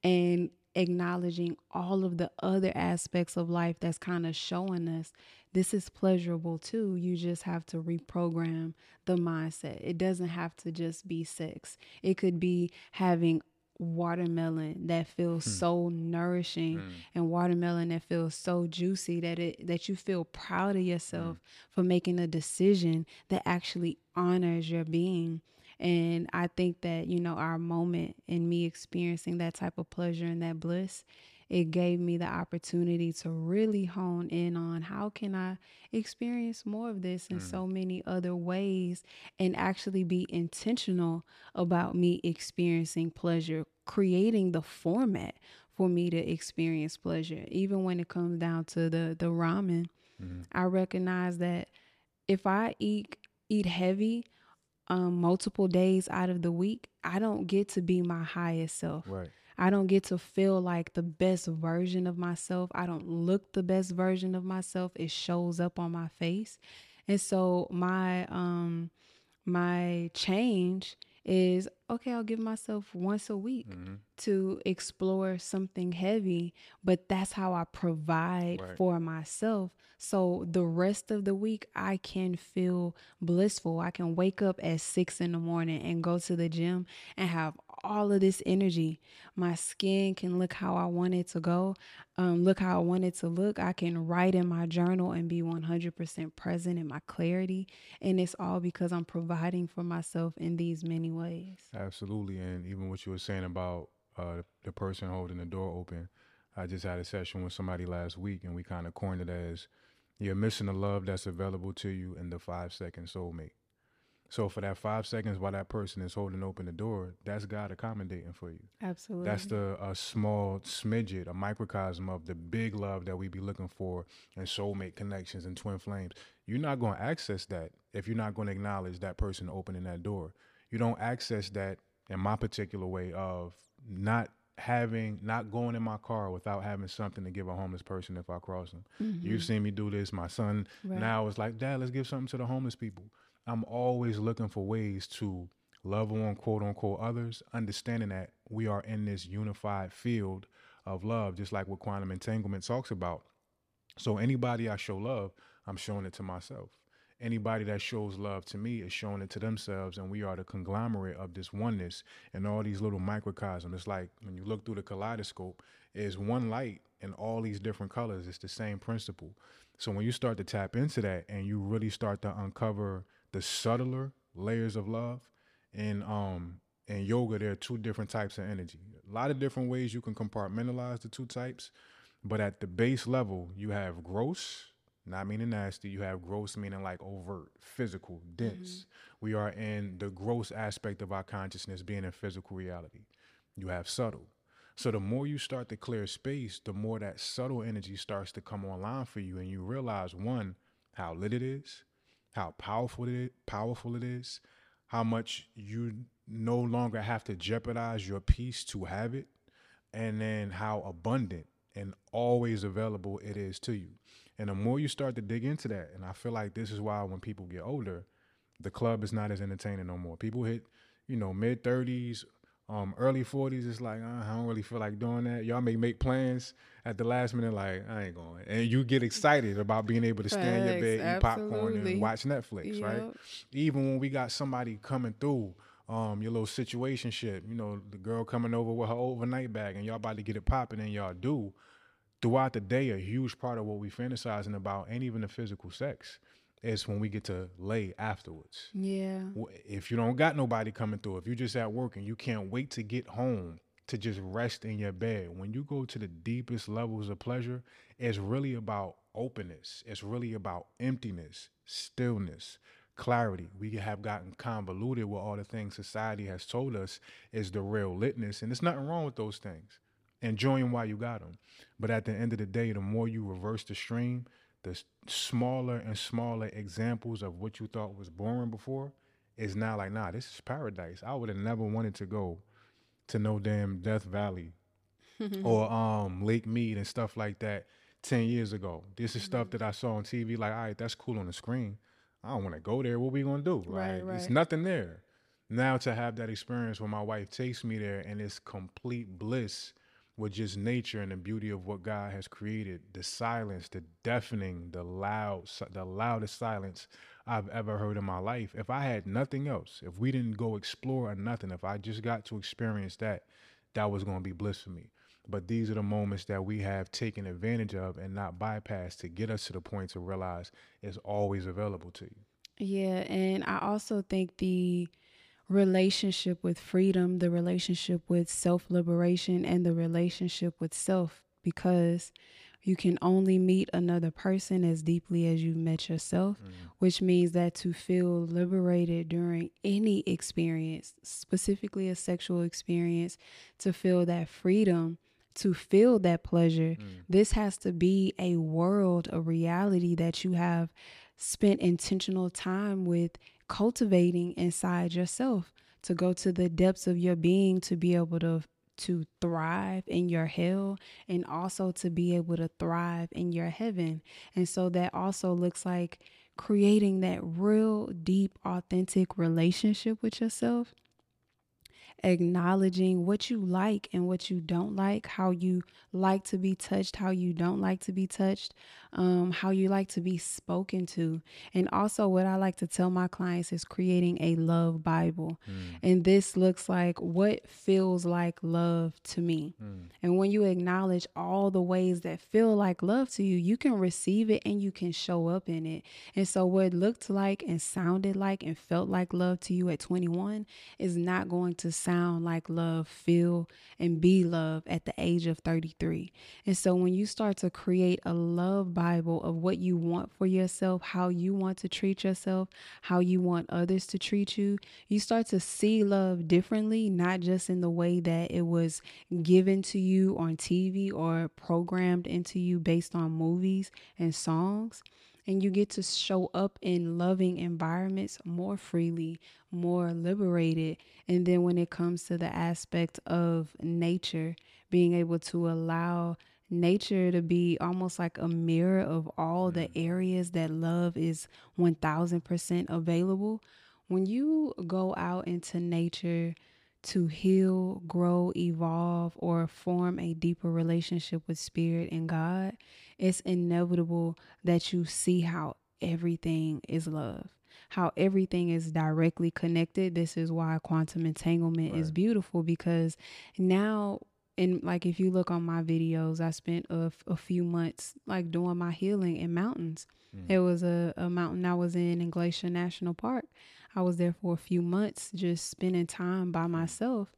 and acknowledging all of the other aspects of life that's kind of showing us this is pleasurable too. You just have to reprogram the mindset. It doesn't have to just be sex, it could be having watermelon that feels hmm. so nourishing hmm. and watermelon that feels so juicy that it that you feel proud of yourself hmm. for making a decision that actually honors your being and I think that, you know, our moment in me experiencing that type of pleasure and that bliss, it gave me the opportunity to really hone in on how can I experience more of this in so many other ways and actually be intentional about me experiencing pleasure, creating the format for me to experience pleasure. Even when it comes down to the the ramen, Mhm. I recognize that if I eat eat heavy um, multiple days out of the week, I don't get to be my highest self. Right. I don't get to feel like the best version of myself. I don't look the best version of myself. It shows up on my face. And so my um my change is okay, I'll give myself once a week Mhm. to explore something heavy, but that's how I provide Right. for myself. So the rest of the week, I can feel blissful. I can wake up at six in the morning and go to the gym and have all of this energy. My skin can look how I want it to go, um, look how I want it to look. I can write in my journal and be 100% present in my clarity. And it's all because I'm providing for myself in these many ways. Absolutely. And even what you were saying about uh, the person holding the door open, I just had a session with somebody last week and we kind of coined it as you're missing the love that's available to you in the five second soulmate. So for that five seconds while that person is holding open the door, that's God accommodating for you. Absolutely. That's the a small smidget, a microcosm of the big love that we be looking for in soulmate connections and twin flames. You're not going to access that if you're not going to acknowledge that person opening that door. You don't access that in my particular way of not having, not going in my car without having something to give a homeless person if I cross them. You've seen me do this. My son Mm-hmm. Right. now is like, Dad, let's give something to the homeless people. I'm always looking for ways to love on quote unquote others, understanding that we are in this unified field of love, just like what quantum entanglement talks about. So anybody I show love, I'm showing it to myself. anybody that shows love to me is showing it to themselves and we are the conglomerate of this oneness and all these little microcosms it's like when you look through the kaleidoscope is one light in all these different colors it's the same principle so when you start to tap into that and you really start to uncover the subtler layers of love and um in yoga there are two different types of energy a lot of different ways you can compartmentalize the two types but at the base level you have gross not meaning nasty. You have gross meaning like overt, physical, dense. Mm-hmm. We are in the gross aspect of our consciousness being in physical reality. You have subtle. So the more you start to clear space, the more that subtle energy starts to come online for you, and you realize one, how lit it is, how powerful it is, powerful it is, how much you no longer have to jeopardize your peace to have it, and then how abundant and always available it is to you. And the more you start to dig into that, and I feel like this is why when people get older, the club is not as entertaining no more. People hit, you know, mid thirties, um, early forties. It's like uh, I don't really feel like doing that. Y'all may make plans at the last minute, like I ain't going, and you get excited about being able to Facts, stay in your bed, eat popcorn, and watch Netflix, yep. right? Even when we got somebody coming through. Um, your little situation shit, you know, the girl coming over with her overnight bag and y'all about to get it popping and y'all do throughout the day, a huge part of what we fantasizing about ain't even the physical sex. It's when we get to lay afterwards. Yeah. If you don't got nobody coming through, if you're just at work and you can't wait to get home to just rest in your bed, when you go to the deepest levels of pleasure, it's really about openness. It's really about emptiness, stillness, clarity. We have gotten convoluted with all the things society has told us is the real litness, and there's nothing wrong with those things enjoy them while you got them. But at the end of the day, the more you reverse the stream, the smaller and smaller examples of what you thought was boring before is now like, nah, this is paradise. I would have never wanted to go to no damn Death Valley or um Lake Mead and stuff like that 10 years ago. This is stuff that I saw on TV, like, all right, that's cool on the screen. I don't want to go there. What we gonna do? Right, right. It's nothing there. Now to have that experience when my wife takes me there and it's complete bliss with just nature and the beauty of what God has created, the silence, the deafening, the loud, the loudest silence I've ever heard in my life. If I had nothing else, if we didn't go explore or nothing, if I just got to experience that, that was going to be bliss for me. But these are the moments that we have taken advantage of and not bypassed to get us to the point to realize it's always available to you. Yeah, and I also think the relationship with freedom, the relationship with self liberation, and the relationship with self because you can only meet another person as deeply as you've met yourself, mm. which means that to feel liberated during any experience, specifically a sexual experience, to feel that freedom, to feel that pleasure, mm. this has to be a world, a reality that you have spent intentional time with cultivating inside yourself to go to the depths of your being to be able to to thrive in your hell and also to be able to thrive in your heaven. And so that also looks like creating that real deep authentic relationship with yourself acknowledging what you like and what you don't like, how you like to be touched, how you don't like to be touched, um, how you like to be spoken to. And also, what I like to tell my clients is creating a love Bible. Mm. And this looks like what feels like love to me. Mm. And when you acknowledge all the ways that feel like love to you, you can receive it and you can show up in it. And so, what looked like and sounded like and felt like love to you at 21 is not going to sound like love, feel, and be love at the age of 33. And so when you start to create a love Bible of what you want for yourself, how you want to treat yourself, how you want others to treat you, you start to see love differently, not just in the way that it was given to you on TV or programmed into you based on movies and songs and you get to show up in loving environments more freely, more liberated. And then when it comes to the aspect of nature, being able to allow nature to be almost like a mirror of all the mm. areas that love is 1000% available. When you go out into nature, to heal, grow, evolve, or form a deeper relationship with spirit and God, it's inevitable that you see how everything is love how everything is directly connected. This is why quantum entanglement right. is beautiful because now and like if you look on my videos, I spent a, a few months like doing my healing in mountains. Mm. It was a, a mountain I was in in Glacier National Park. I was there for a few months just spending time by myself.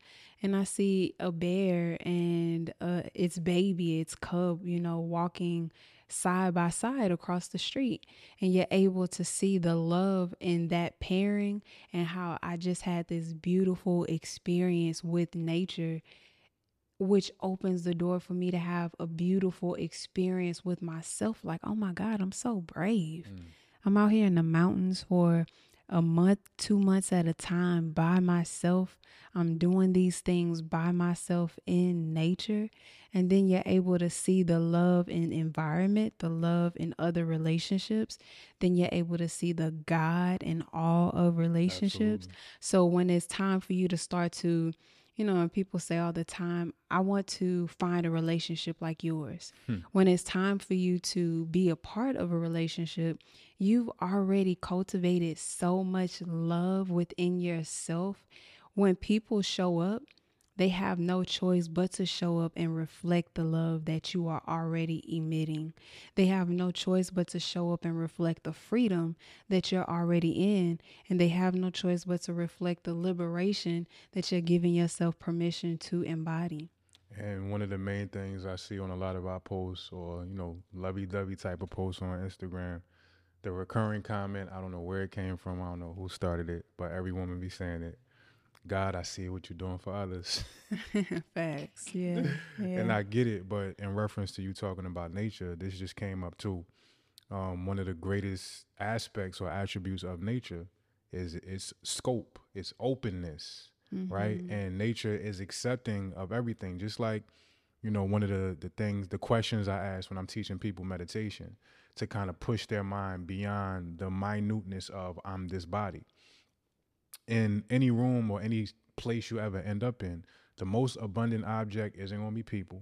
And I see a bear and uh, its baby, its cub, you know, walking side by side across the street and you're able to see the love in that pairing and how I just had this beautiful experience with nature which opens the door for me to have a beautiful experience with myself like oh my god I'm so brave. Mm. I'm out here in the mountains for a month, two months at a time by myself. I'm doing these things by myself in nature and then you're able to see the love in environment, the love in other relationships, then you're able to see the God in all of relationships. Absolutely. So when it's time for you to start to you know, and people say all the time, I want to find a relationship like yours. Hmm. When it's time for you to be a part of a relationship, you've already cultivated so much love within yourself. When people show up, they have no choice but to show up and reflect the love that you are already emitting. They have no choice but to show up and reflect the freedom that you're already in. And they have no choice but to reflect the liberation that you're giving yourself permission to embody. And one of the main things I see on a lot of our posts or, you know, lovey dovey type of posts on Instagram, the recurring comment, I don't know where it came from, I don't know who started it, but every woman be saying it God, I see what you're doing for others. Facts, yeah, yeah. And I get it, but in reference to you talking about nature, this just came up too. Um, one of the greatest aspects or attributes of nature is its scope, its openness, mm-hmm. right? And nature is accepting of everything. Just like, you know, one of the the things, the questions I ask when I'm teaching people meditation to kind of push their mind beyond the minuteness of I'm this body in any room or any place you ever end up in, the most abundant object isn't going to be people.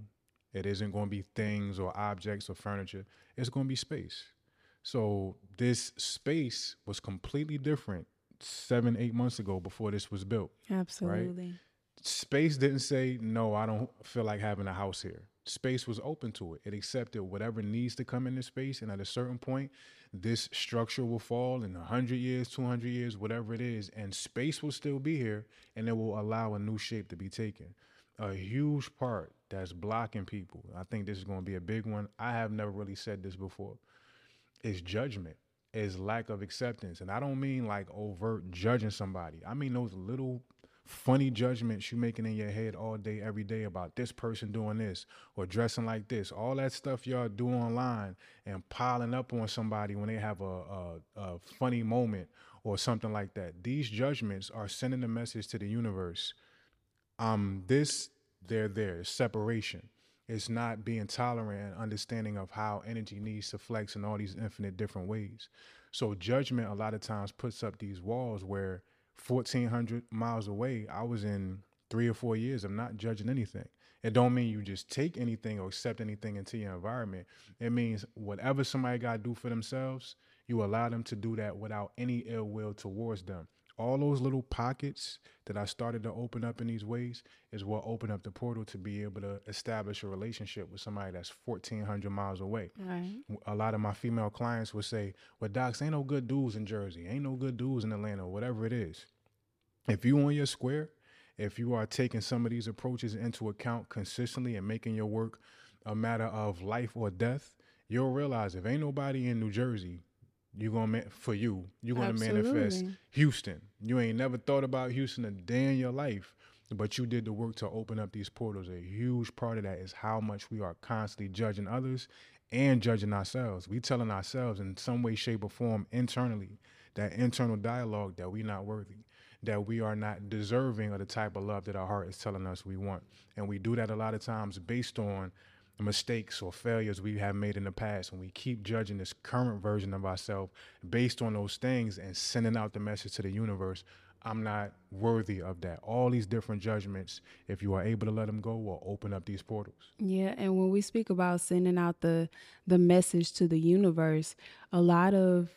It isn't going to be things or objects or furniture. It's going to be space. So this space was completely different seven, eight months ago before this was built. Absolutely. Right? Space didn't say, no, I don't feel like having a house here. Space was open to it. It accepted whatever needs to come into space. And at a certain point, this structure will fall in 100 years, 200 years, whatever it is, and space will still be here and it will allow a new shape to be taken. A huge part that's blocking people, I think this is going to be a big one. I have never really said this before, is judgment, is lack of acceptance. And I don't mean like overt judging somebody, I mean those little funny judgments you making in your head all day, every day about this person doing this or dressing like this, all that stuff y'all do online and piling up on somebody when they have a, a, a funny moment or something like that. These judgments are sending a message to the universe. Um, this, they're there, separation. It's not being tolerant and understanding of how energy needs to flex in all these infinite different ways. So judgment a lot of times puts up these walls where 1400 miles away, I was in three or four years of not judging anything. It don't mean you just take anything or accept anything into your environment. It means whatever somebody got to do for themselves, you allow them to do that without any ill will towards them all those little pockets that I started to open up in these ways is what opened up the portal to be able to establish a relationship with somebody that's 1400 miles away. Right. A lot of my female clients would say, well, docs, ain't no good dudes in Jersey, ain't no good dudes in Atlanta, whatever it is. If you on your square, if you are taking some of these approaches into account consistently and making your work a matter of life or death, you'll realize if ain't nobody in New Jersey you're gonna for you. You're gonna Absolutely. manifest houston. You ain't never thought about houston a day in your life but you did the work to open up these portals. A huge part of that is how much we are constantly judging others and judging ourselves. We telling ourselves in some way shape or form internally that internal dialogue that we're not worthy that we are not deserving of the type of love that our heart is telling us we want. And we do that a lot of times based on mistakes or failures we have made in the past and we keep judging this current version of ourselves based on those things and sending out the message to the universe i'm not worthy of that. All these different judgments if you are able to let them go will open up these portals. Yeah and when we speak about sending out the the message to the universe a lot of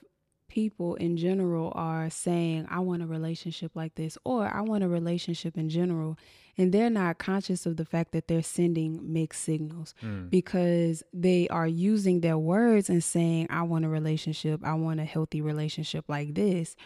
people in general are saying, I want a relationship like this, or I want a relationship in general, and they're not conscious of the fact that they're sending mixed signals Mm. because they are using their words and saying, I want a relationship, I want a healthy relationship like this.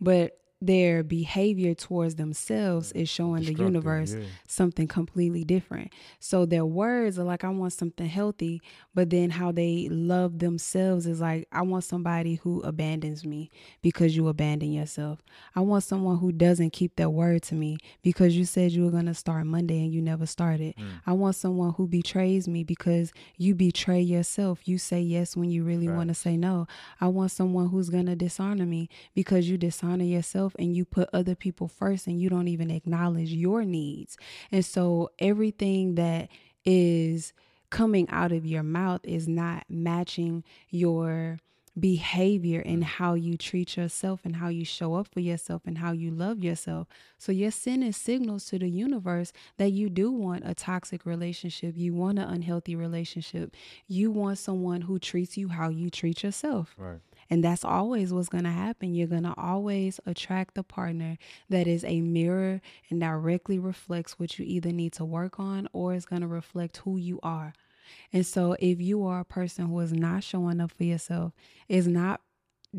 But their behavior towards themselves is showing the universe yeah. something completely different. So their words are like, I want something healthy, but then how they love themselves is like, I want somebody who abandons me because you abandon yourself. I want someone who doesn't keep their word to me because you said you were going to start Monday and you never started. Mm. I want someone who betrays me because you betray yourself. You say yes when you really want to say no. I want someone who's going to dishonor me because you dishonor yourself and you put other people first and you don't even acknowledge your needs. And so everything that is coming out of your mouth is not matching your behavior and how you treat yourself and how you show up for yourself and how you love yourself. So you're sending signals to the universe that you do want a toxic relationship, you want an unhealthy relationship, you want someone who treats you how you treat yourself. Right. And that's always what's going to happen. You're going to always attract the partner that is a mirror and directly reflects what you either need to work on or is going to reflect who you are. And so, if you are a person who is not showing up for yourself, is not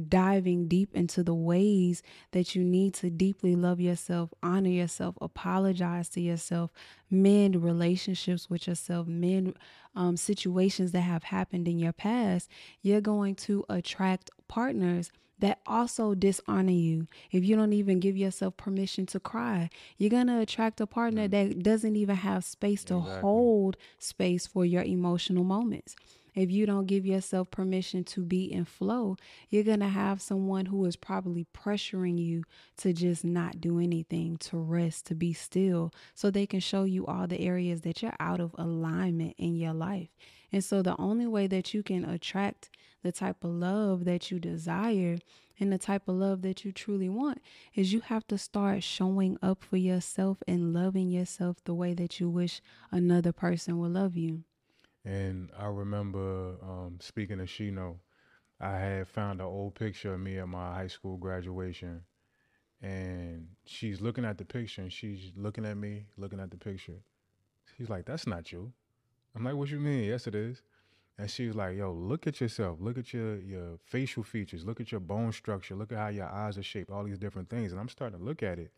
diving deep into the ways that you need to deeply love yourself, honor yourself, apologize to yourself, mend relationships with yourself, mend um, situations that have happened in your past, you're going to attract partners that also dishonor you. If you don't even give yourself permission to cry, you're going to attract a partner that doesn't even have space to Exactly. hold space for your emotional moments. If you don't give yourself permission to be in flow, you're going to have someone who is probably pressuring you to just not do anything, to rest, to be still, so they can show you all the areas that you're out of alignment in your life. And so the only way that you can attract the type of love that you desire and the type of love that you truly want is you have to start showing up for yourself and loving yourself the way that you wish another person would love you. And I remember um, speaking to Shino, I had found an old picture of me at my high school graduation. And she's looking at the picture and she's looking at me, looking at the picture. She's like, That's not you. I'm like, What you mean? Yes, it is. And she was like, Yo, look at yourself. Look at your, your facial features. Look at your bone structure. Look at how your eyes are shaped, all these different things. And I'm starting to look at it.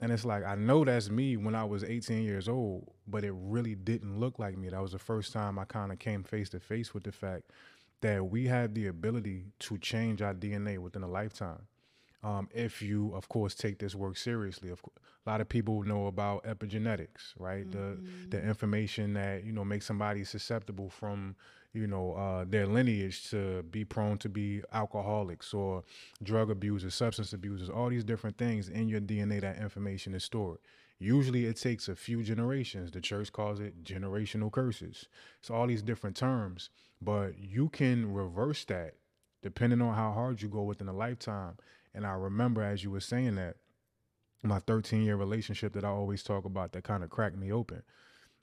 And it's like, I know that's me when I was 18 years old, but it really didn't look like me. That was the first time I kind of came face to face with the fact that we have the ability to change our DNA within a lifetime. Um, if you, of course, take this work seriously. Of course, a lot of people know about epigenetics, right? The the information that you know makes somebody susceptible from you know uh, their lineage to be prone to be alcoholics or drug abusers, substance abusers, all these different things in your DNA. That information is stored. Usually, it takes a few generations. The church calls it generational curses. It's all these different terms, but you can reverse that depending on how hard you go within a lifetime. And I remember as you were saying that, my 13 year relationship that I always talk about that kind of cracked me open.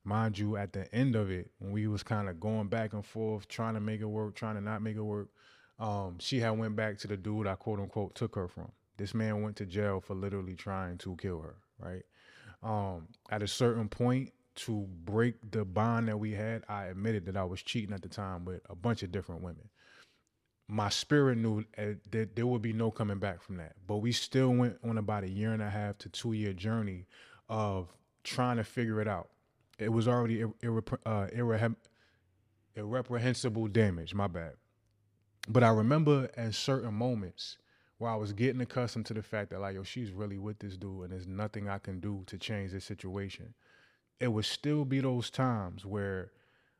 Mind you, at the end of it, when we was kind of going back and forth, trying to make it work, trying to not make it work, um, she had went back to the dude I quote unquote took her from. This man went to jail for literally trying to kill her, right? Um, at a certain point, to break the bond that we had, I admitted that I was cheating at the time with a bunch of different women my spirit knew uh, that there would be no coming back from that. But we still went on about a year and a half to two year journey of trying to figure it out. It was already ir- uh, irrehem- irreprehensible damage. My bad. But I remember at certain moments where I was getting accustomed to the fact that like, yo, she's really with this dude, and there's nothing I can do to change this situation. It would still be those times where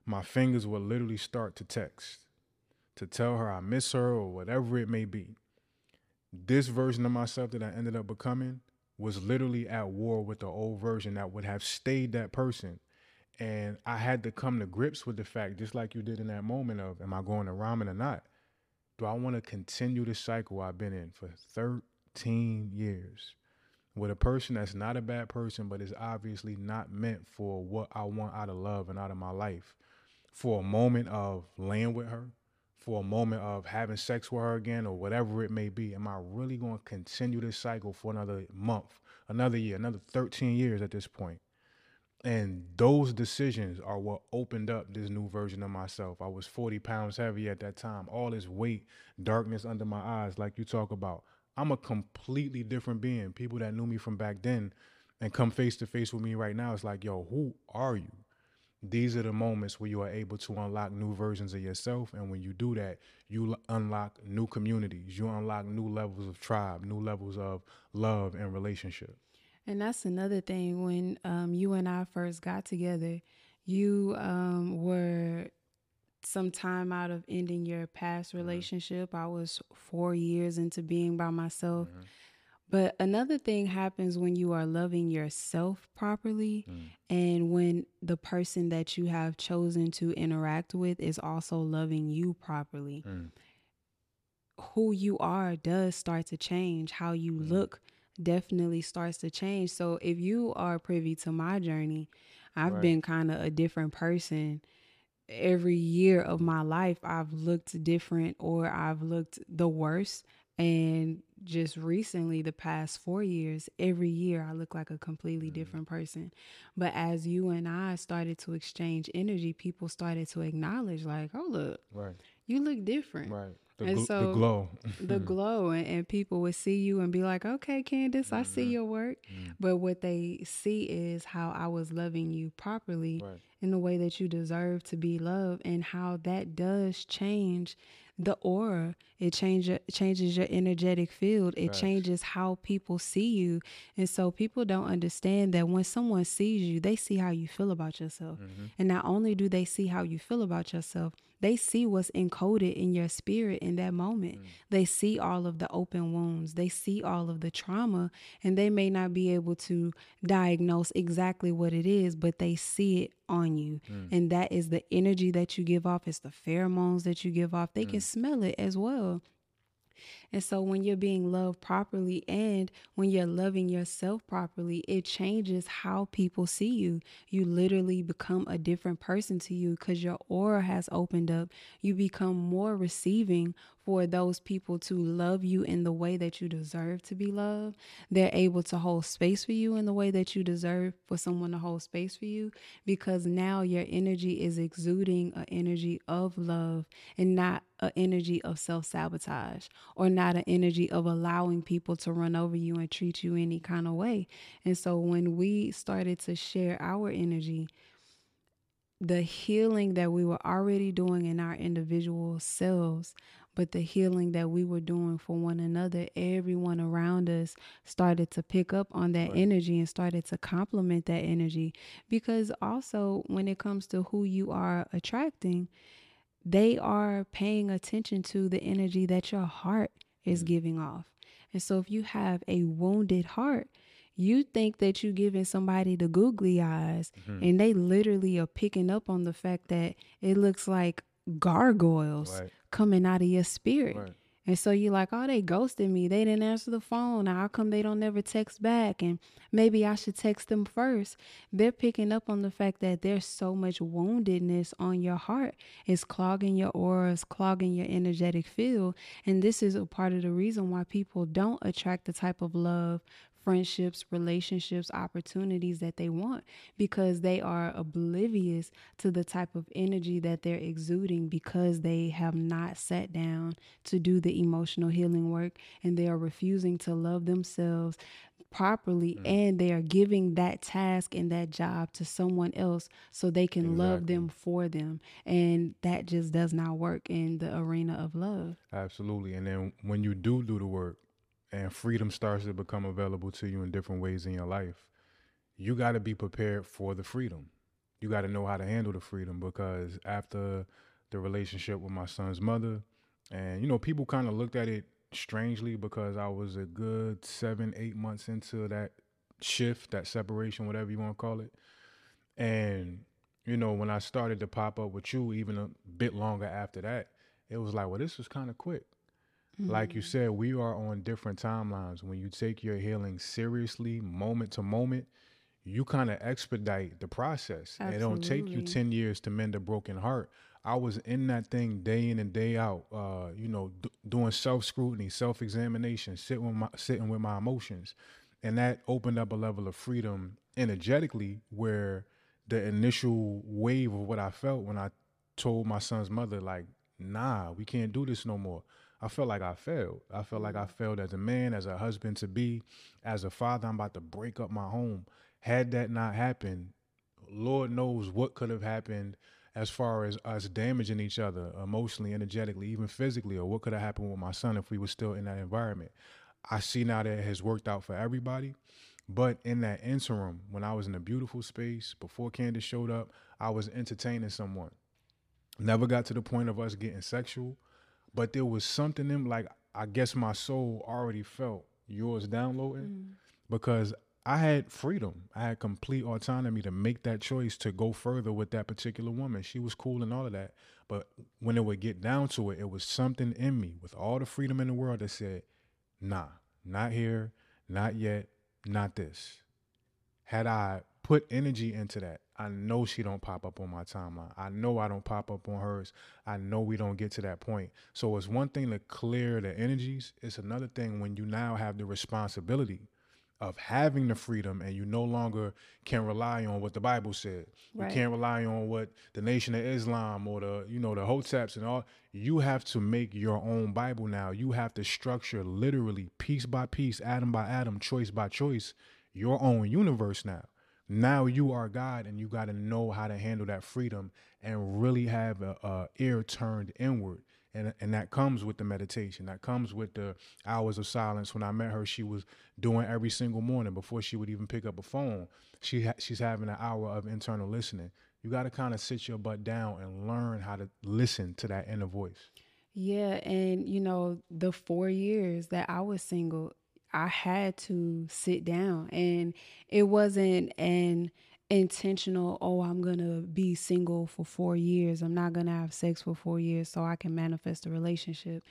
my fingers would literally start to text to tell her I miss her or whatever it may be. This version of myself that I ended up becoming was literally at war with the old version that would have stayed that person. And I had to come to grips with the fact, just like you did in that moment of, am I going to ramen or not? Do I want to continue the cycle I've been in for 13 years with a person that's not a bad person, but is obviously not meant for what I want out of love and out of my life? For a moment of laying with her, for a moment of having sex with her again or whatever it may be? Am I really going to continue this cycle for another month, another year, another 13 years at this point? And those decisions are what opened up this new version of myself. I was 40 pounds heavy at that time, all this weight, darkness under my eyes, like you talk about. I'm a completely different being. People that knew me from back then and come face to face with me right now, it's like, yo, who are you? These are the moments where you are able to unlock new versions of yourself. And when you do that, you unlock new communities, you unlock new levels of tribe, new levels of love and relationship. And that's another thing. When um, you and I first got together, you um, were some time out of ending your past relationship. I was four years into being by myself. But another thing happens when you are loving yourself properly and when the person that you have chosen to interact with is also loving you properly. Mm. Who you are does start to change. How you look definitely starts to change. So if you are privy to my journey, I've Right. been kind of a different person every year of my life I've looked different or I've looked the worst. And just recently, the past four years, every year I look like a completely mm. different person. But as you and I started to exchange energy, people started to acknowledge, like, oh, look, Right, you look different. right. The, And gl- so- the glow. The glow, and, and people would see you and be like, okay, Candyss, I see mm-hmm. your work. Mm. But what they see is how I was loving you properly right. in the way that you deserve to be loved and how that does change the aura it change, changes your energetic field it Facts. changes how people see you and so people don't understand that when someone sees you they see how you feel about yourself mm-hmm. and not only do they see how you feel about yourself they see what's encoded in your spirit in that moment. Mm. They see all of the open wounds. They see all of the trauma and they may not be able to diagnose exactly what it is but they see it on you. Mm. And that is the energy that you give off. It's the pheromones that you give off. They can mm. smell it as well and so when you're being loved properly and when you're loving yourself properly, it changes how people see you. You literally become a different person to you because your aura has opened up. You become more receiving for those people to love you in the way that you deserve to be loved. They're able to hold space for you in the way that you deserve for someone to hold space for you because now your energy is exuding an energy of love and not an energy of self sabotage or not an energy of allowing people to run over you and treat you any kind of way. And so when we started to share our energy, the healing that we were already doing in our individual selves, but the healing that we were doing for one another, everyone around us started to pick up on that energy and started to complement that energy. Because also, when it comes to who you are attracting, they are paying attention to the energy that your heart is giving off. And so if you have a wounded heart, you think that you're giving somebody the googly eyes mm-hmm. and they literally are picking up on the fact that it looks like gargoyles Right. coming out of your spirit. Right. And so you're like, oh, they ghosted me. They didn't answer the phone. How come they don't never text back? And maybe I should text them first. They're picking up on the fact that there's so much woundedness on your heart. It's clogging your auras, clogging your energetic field. And this is a part of the reason why people don't attract the type of love, friendships, relationships, opportunities that they want because they are oblivious to the type of energy that they're exuding because they have not sat down to do the emotional healing work and they are refusing to love themselves properly mm. and they are giving that task and that job to someone else so they can love them for them. And that just does not work in the arena of love. Absolutely. And then when you do do the work and freedom starts to become available to you in different ways in your life, you got to be prepared for the freedom. You got to know how to handle the freedom because after the relationship with my son's mother, and you know, people kind of looked at it strangely because I was a good seven, eight months into that shift, that separation, whatever you want to call it. And, you know, when I started to pop up with you, even a bit longer after that, it was like, well, this was kind of quick. Like you said, we are on different timelines. When you take your healing seriously, moment to moment, you kind of expedite the process. Absolutely. It don't take you 10 years to mend a broken heart. I was in that thing day in and day out, uh, you know, d- doing self scrutiny, self examination, sitting with my sitting with my emotions, and that opened up a level of freedom energetically where the initial wave of what I felt when I told my son's mother, like, nah, we can't do this no more. I felt like I failed. I felt like I mm. failed as a man, as a husband to be, as a father. I'm about to break up my home. Had that not happened, Lord knows what could have happened as far as us damaging each other emotionally, energetically, even physically, or what could have happened with my son if we were still in that environment. I see now that it has worked out for everybody. But in that interim, when I was in a beautiful space before Candyss showed up, I was entertaining someone. Never got to the point of us getting sexual, but there was something in like I guess my soul already felt yours downloading mm. because I had freedom. I had complete autonomy to make that choice to go further with that particular woman. She was cool and all of that. But when it would get down to it, it was something in me with all the freedom in the world that said, nah, not here, not yet, not this. Had I put energy into that, I know she don't pop up on my timeline. I know I don't pop up on hers. I know we don't get to that point. So it's one thing to clear the energies. It's another thing when you now have the responsibility of having the freedom and you no longer can rely on what the Bible said. Right. You can't rely on what the Nation of Islam or the, you know, the Hoteps and all. You have to make your own Bible now. You have to structure literally piece by piece, atom by atom, choice by choice, your own universe now. Now you are God and you got to know how to handle that freedom and really have a, a ear turned inward. And and that comes with the meditation. That comes with the hours of silence. When i met her she was doing every single morning before she would even pick up a phone. She ha- she's having an hour of internal listening. You got to kind of sit your butt down and learn how to listen to that inner voice. Yeah and you know the 4 years that i was single i had to sit down and it wasn't an intentional, oh, I'm to be single for four years. I'm not to have sex for four years so I can manifest a relationship.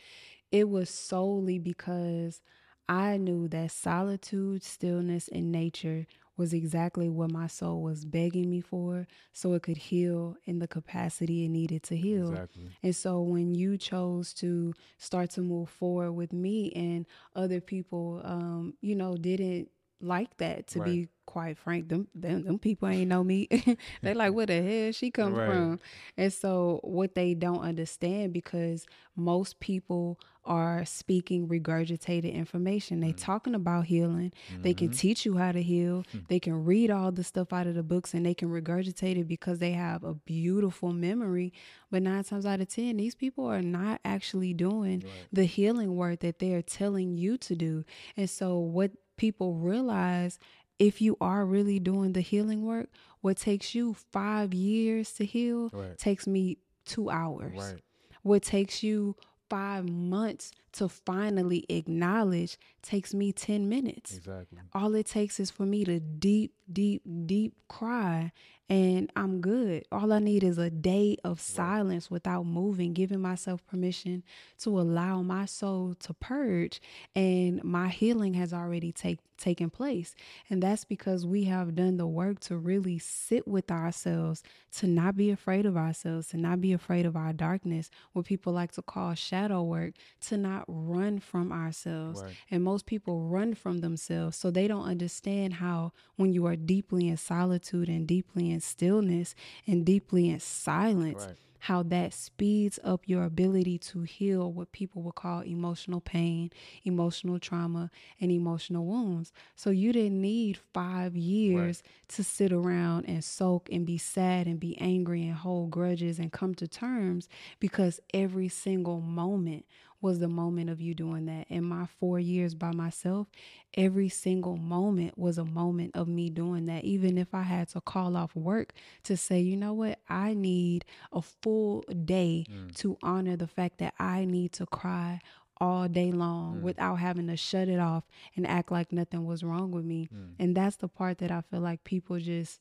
It was solely because I knew that solitude, stillness, and nature was exactly what my soul was begging me for so it could heal in the capacity it needed to heal. Exactly. And so when you chose to start to move forward with me and other people um, you know, didn't like that to right. be quite frank them, them them people ain't know me they like where the hell she come right. from and so what they don't understand because most people are speaking regurgitated information they mm talking about healing mm-hmm. they can mm-hmm. teach you how to heal mm they can read all the stuff out of the books and they can regurgitate it because they have a beautiful memory but nine times out of ten these people are not actually doing right. the healing work that they're telling you to do and so what people realize if you are really doing the healing work, what takes you five years to heal right. takes me two hours. Right. What takes you five months to finally acknowledge takes me 10 minutes. Exactly. All it takes is for me to deep, deep, deep cry and I'm good. All I need is a day of silence without moving, giving myself permission to allow my soul to purge, and my healing has already take, taken place. And that's because we have done the work to really sit with ourselves, to not be afraid of ourselves, to not be afraid of our darkness, what people like to call shadow work, to not run from ourselves. Right. And most people run from themselves, so they don't understand how when you are deeply in solitude and deeply in stillness and deeply in silence. Right. How that speeds up your ability to heal what people would call emotional pain, emotional trauma, and emotional wounds. So, you didn't need five years right. to sit around and soak and be sad and be angry and hold grudges and come to terms because every single moment was the moment of you doing that. In my four years by myself, every single moment was a moment of me doing that. Even if I had to call off work to say, you know what, I need a full day mm. to honor the fact that I need to cry all day long mm. without having to shut it off and act like nothing was wrong with me. Mm. And that's the part that I feel like people just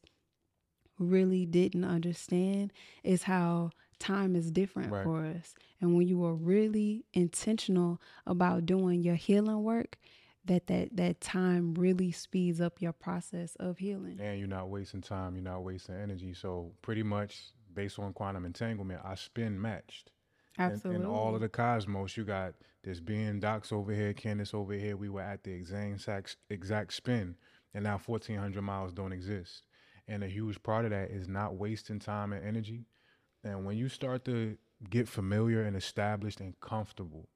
really didn't understand is how time is different right. for us. And when you are really intentional about doing your healing work, that that that time really speeds up your process of healing. And you're not wasting time, you're not wasting energy. So pretty much based on quantum entanglement, I spin matched. Absolutely. In, in all of the cosmos, you got this being Docs over here, Candyss over here. We were at the exact exact spin, and now 1,400 miles don't exist. And a huge part of that is not wasting time and energy. And when you start to get familiar and established and comfortable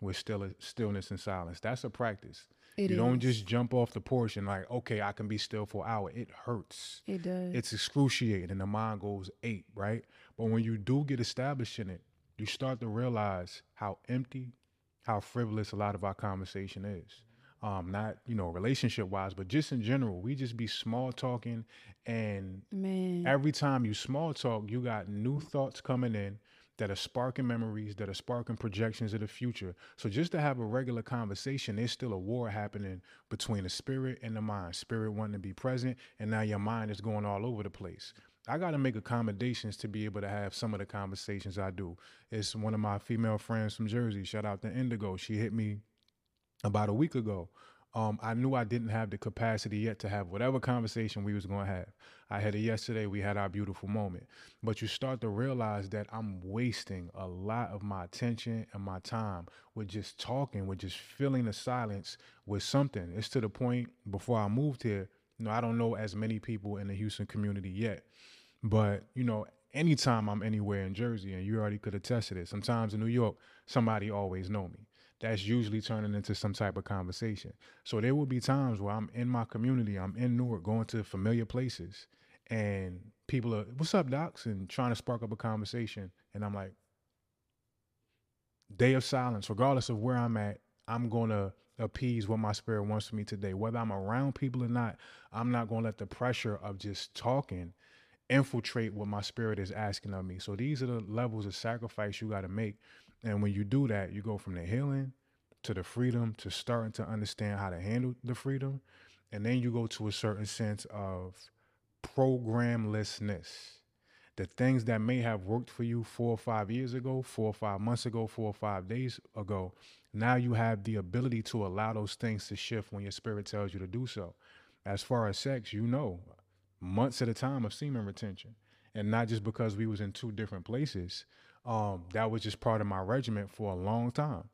with still stillness and silence, that's a practice. It you is. don't just jump off the porch and like, okay, I can be still for an hour. It hurts. It does. It's excruciating, and the mind goes eight, right? But when you do get established in it, you start to realize how empty, how frivolous a lot of our conversation is. Um, not you know relationship wise, but just in general, we just be small talking, and Man. every time you small talk, you got new thoughts coming in that are sparking memories, that are sparking projections of the future. So just to have a regular conversation, there's still a war happening between the spirit and the mind. Spirit wanting to be present, and now your mind is going all over the place. I got to make accommodations to be able to have some of the conversations I do. It's one of my female friends from Jersey. Shout out to Indigo. She hit me about a week ago. Um, I knew I didn't have the capacity yet to have whatever conversation we was going to have. I had it yesterday. We had our beautiful moment. But you start to realize that I'm wasting a lot of my attention and my time with just talking, with just filling the silence with something. It's to the point before I moved here, you know, I don't know as many people in the Houston community yet. But, you know, anytime I'm anywhere in Jersey, and you already could attest to this, sometimes in New York, somebody always know me. That's usually turning into some type of conversation. So there will be times where I'm in my community, I'm in Newark, going to familiar places, and people are, what's up, docs? And trying to spark up a conversation. And I'm like, day of silence, regardless of where I'm at, I'm going to appease what my spirit wants for me today. Whether I'm around people or not, I'm not going to let the pressure of just talking infiltrate what my spirit is asking of me. So these are the levels of sacrifice you got to make. And when you do that, you go from the healing to the freedom to starting to understand how to handle the freedom. And then you go to a certain sense of programlessness. The things that may have worked for you four or five years ago, four or five months ago, four or five days ago, now you have the ability to allow those things to shift when your spirit tells you to do so. As far as sex, you know, months at a time of semen retention, and not just because we was in two different places. Um, that was just part of my regiment for a long time.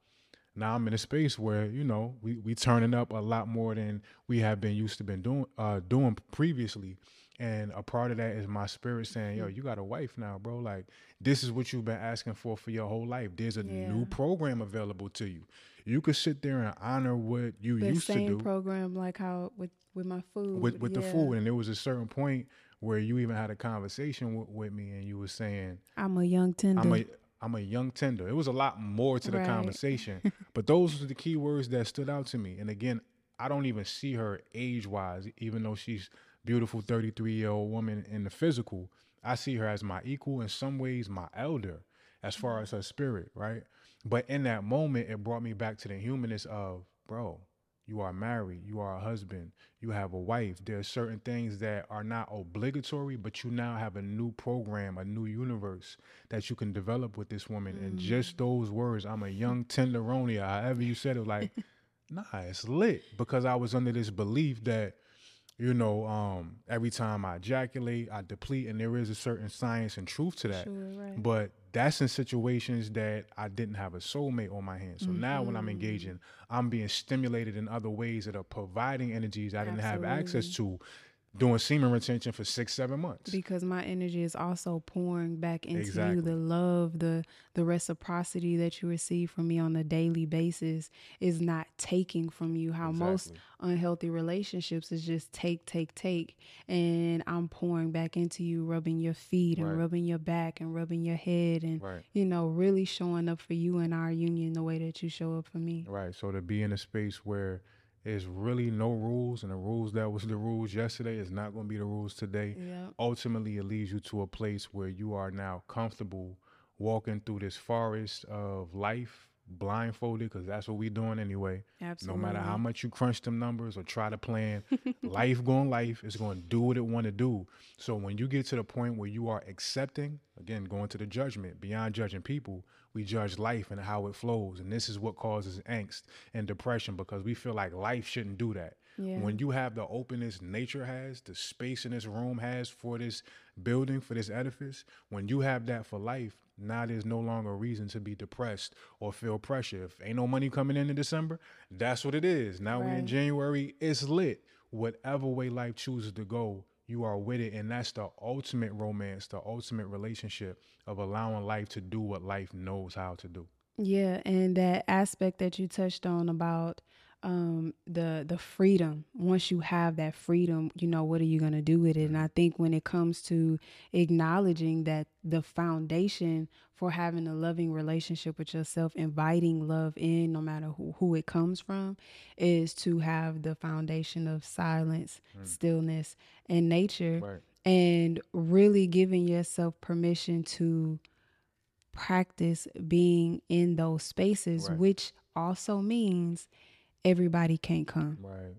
Now I'm in a space where you know we we turning up a lot more than we have been used to been doing uh, doing previously, and a part of that is my spirit saying, "Yo, you got a wife now, bro. Like this is what you've been asking for for your whole life. There's a yeah. new program available to you. You could sit there and honor what you the used to do. program, like how with with my food. With with yeah. the food, and there was a certain point where you even had a conversation with, with me, and you were saying, "I'm a young tender." I'm a I'm a young tender. It was a lot more to the right. conversation, but those were the key words that stood out to me. And again, I don't even see her age wise, even though she's beautiful 33 year old woman in the physical. I see her as my equal in some ways, my elder, as far as her spirit, right? But in that moment, it brought me back to the humanness of, bro, you are married, you are a husband, you have a wife. There are certain things that are not obligatory, but you now have a new program, a new universe that you can develop with this woman. Mm. And just those words, I'm a young tenderoni, however you said it, like, nah, it's lit. Because I was under this belief that, you know, um, every time I ejaculate, I deplete, and there is a certain science and truth to that. Sure, right. But that's in situations that I didn't have a soulmate on my hands. So mm-hmm. now when I'm mm-hmm. engaging, I'm being stimulated in other ways that are providing energies I didn't have access to doing semen retention for six, seven months. Because my energy is also pouring back into exactly. you. The love, the the reciprocity that you receive from me on a daily basis is not taking from you. How exactly. most unhealthy relationships is just take, take, take. And I'm pouring back into you, rubbing your feet and right. rubbing your back and rubbing your head and right. you know, really showing up for you in our union the way that you show up for me. Right. So to be in a space where there's really no rules, and the rules that was the rules yesterday is not going to be the rules today. Yep. Ultimately, it leads you to a place where you are now comfortable walking through this forest of life blindfolded because that's what we doing anyway. Absolutely. No matter how much you crunch them numbers or try to plan, life going life is going to do what it want to do. So when you get to the point where you are accepting, again, going to the judgment, beyond judging people, we judge life and how it flows. And this is what causes angst and depression because we feel like life shouldn't do that. Yeah. When you have the openness nature has, the space in this room has for this building, for this edifice, when you have that for life, now there's no longer a reason to be depressed or feel pressure. If ain't no money coming in in December, that's what it is. Now we're in January, it's lit. Whatever way life chooses to go, you are with it. And that's the ultimate romance, the ultimate relationship of allowing life to do what life knows how to do. Yeah, and that aspect that you touched on about um the the freedom once you have that freedom you know what are you going to do with it and i think when it comes to acknowledging that the foundation for having a loving relationship with yourself inviting love in no matter who, who it comes from is to have the foundation of silence stillness and nature Right. and really giving yourself permission to practice being in those spaces, Right. which also means everybody can't come. Right.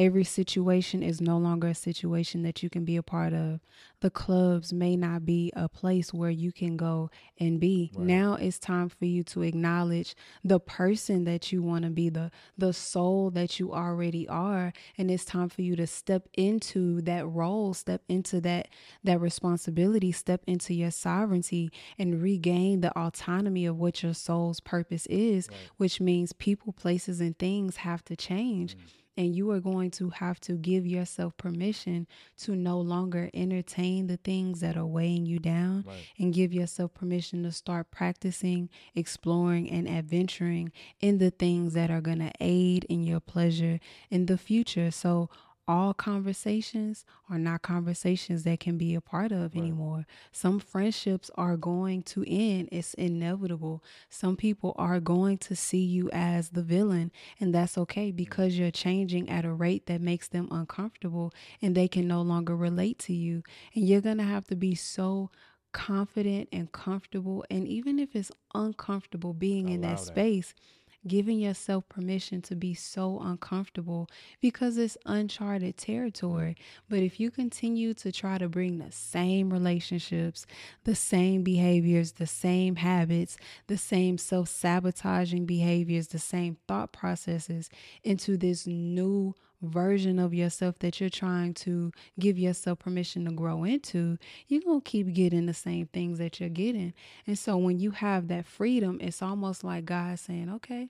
Every situation is no longer a situation that you can be a part of. The clubs may not be a place where you can go and be. Right. Now it's time for you to acknowledge the person that you want to be, the the soul that you already are, and it's time for you to step into that role, step into that that responsibility, step into your sovereignty and regain the autonomy of what your soul's purpose is, which means people, places and things have to change. Mm. And you are going to have to give yourself permission to no longer entertain the things that are weighing you down Right. and give yourself permission to start practicing, exploring, and adventuring in the things that are going to aid in your pleasure in the future. So, all conversations are not conversations that can be a part of anymore. Some friendships are going to end. It's inevitable. Some people are going to see you as the villain, and that's okay mm-hmm. because you're changing at a rate that makes them uncomfortable and they can no longer relate to you. And you're going to have to be so confident and comfortable. And even if it's uncomfortable being in that that. space, giving yourself permission to be so uncomfortable because it's uncharted territory. But if you continue to try to bring the same relationships, the same behaviors, the same habits, the same self sabotaging behaviors, the same thought processes into this new version of yourself that you're trying to give yourself permission to grow into, you're going to keep getting the same things that you're getting. And so when you have that freedom, it's almost like God saying, okay,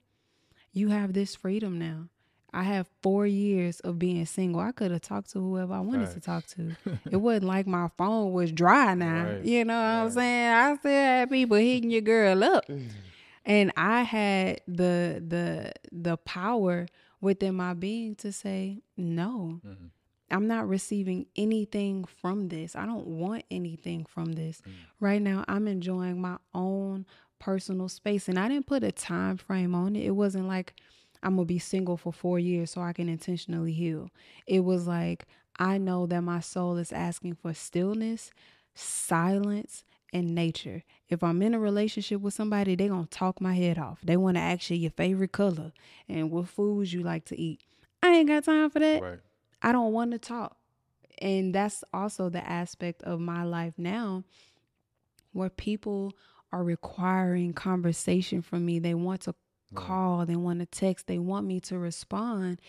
you have this freedom now. I have four years of being single. I could have talked to whoever I wanted to talk to. it wasn't like my phone was dry now. Right. You know what I'm saying? I still had people hitting your girl up. And I had the the the power within my being to say, no, Mhm. I'm not receiving anything from this. I don't want anything from this. Right now, I'm enjoying my own personal space. And I didn't put a time frame on it. It wasn't like I'm going to be single for four years so I can intentionally heal. It was like, I know that my soul is asking for stillness, silence, and nature. If I'm in a relationship with somebody, they going to talk my head off. They want to ask you your favorite color and what foods you like to eat. I ain't got time for that. Right. I don't want to talk. And that's also the aspect of my life now where people are requiring conversation from me. They want to Right. call, they want to text, they want me to respond.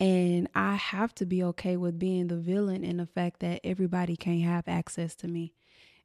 And I have to be okay with being the villain in the fact that everybody can't have access to me.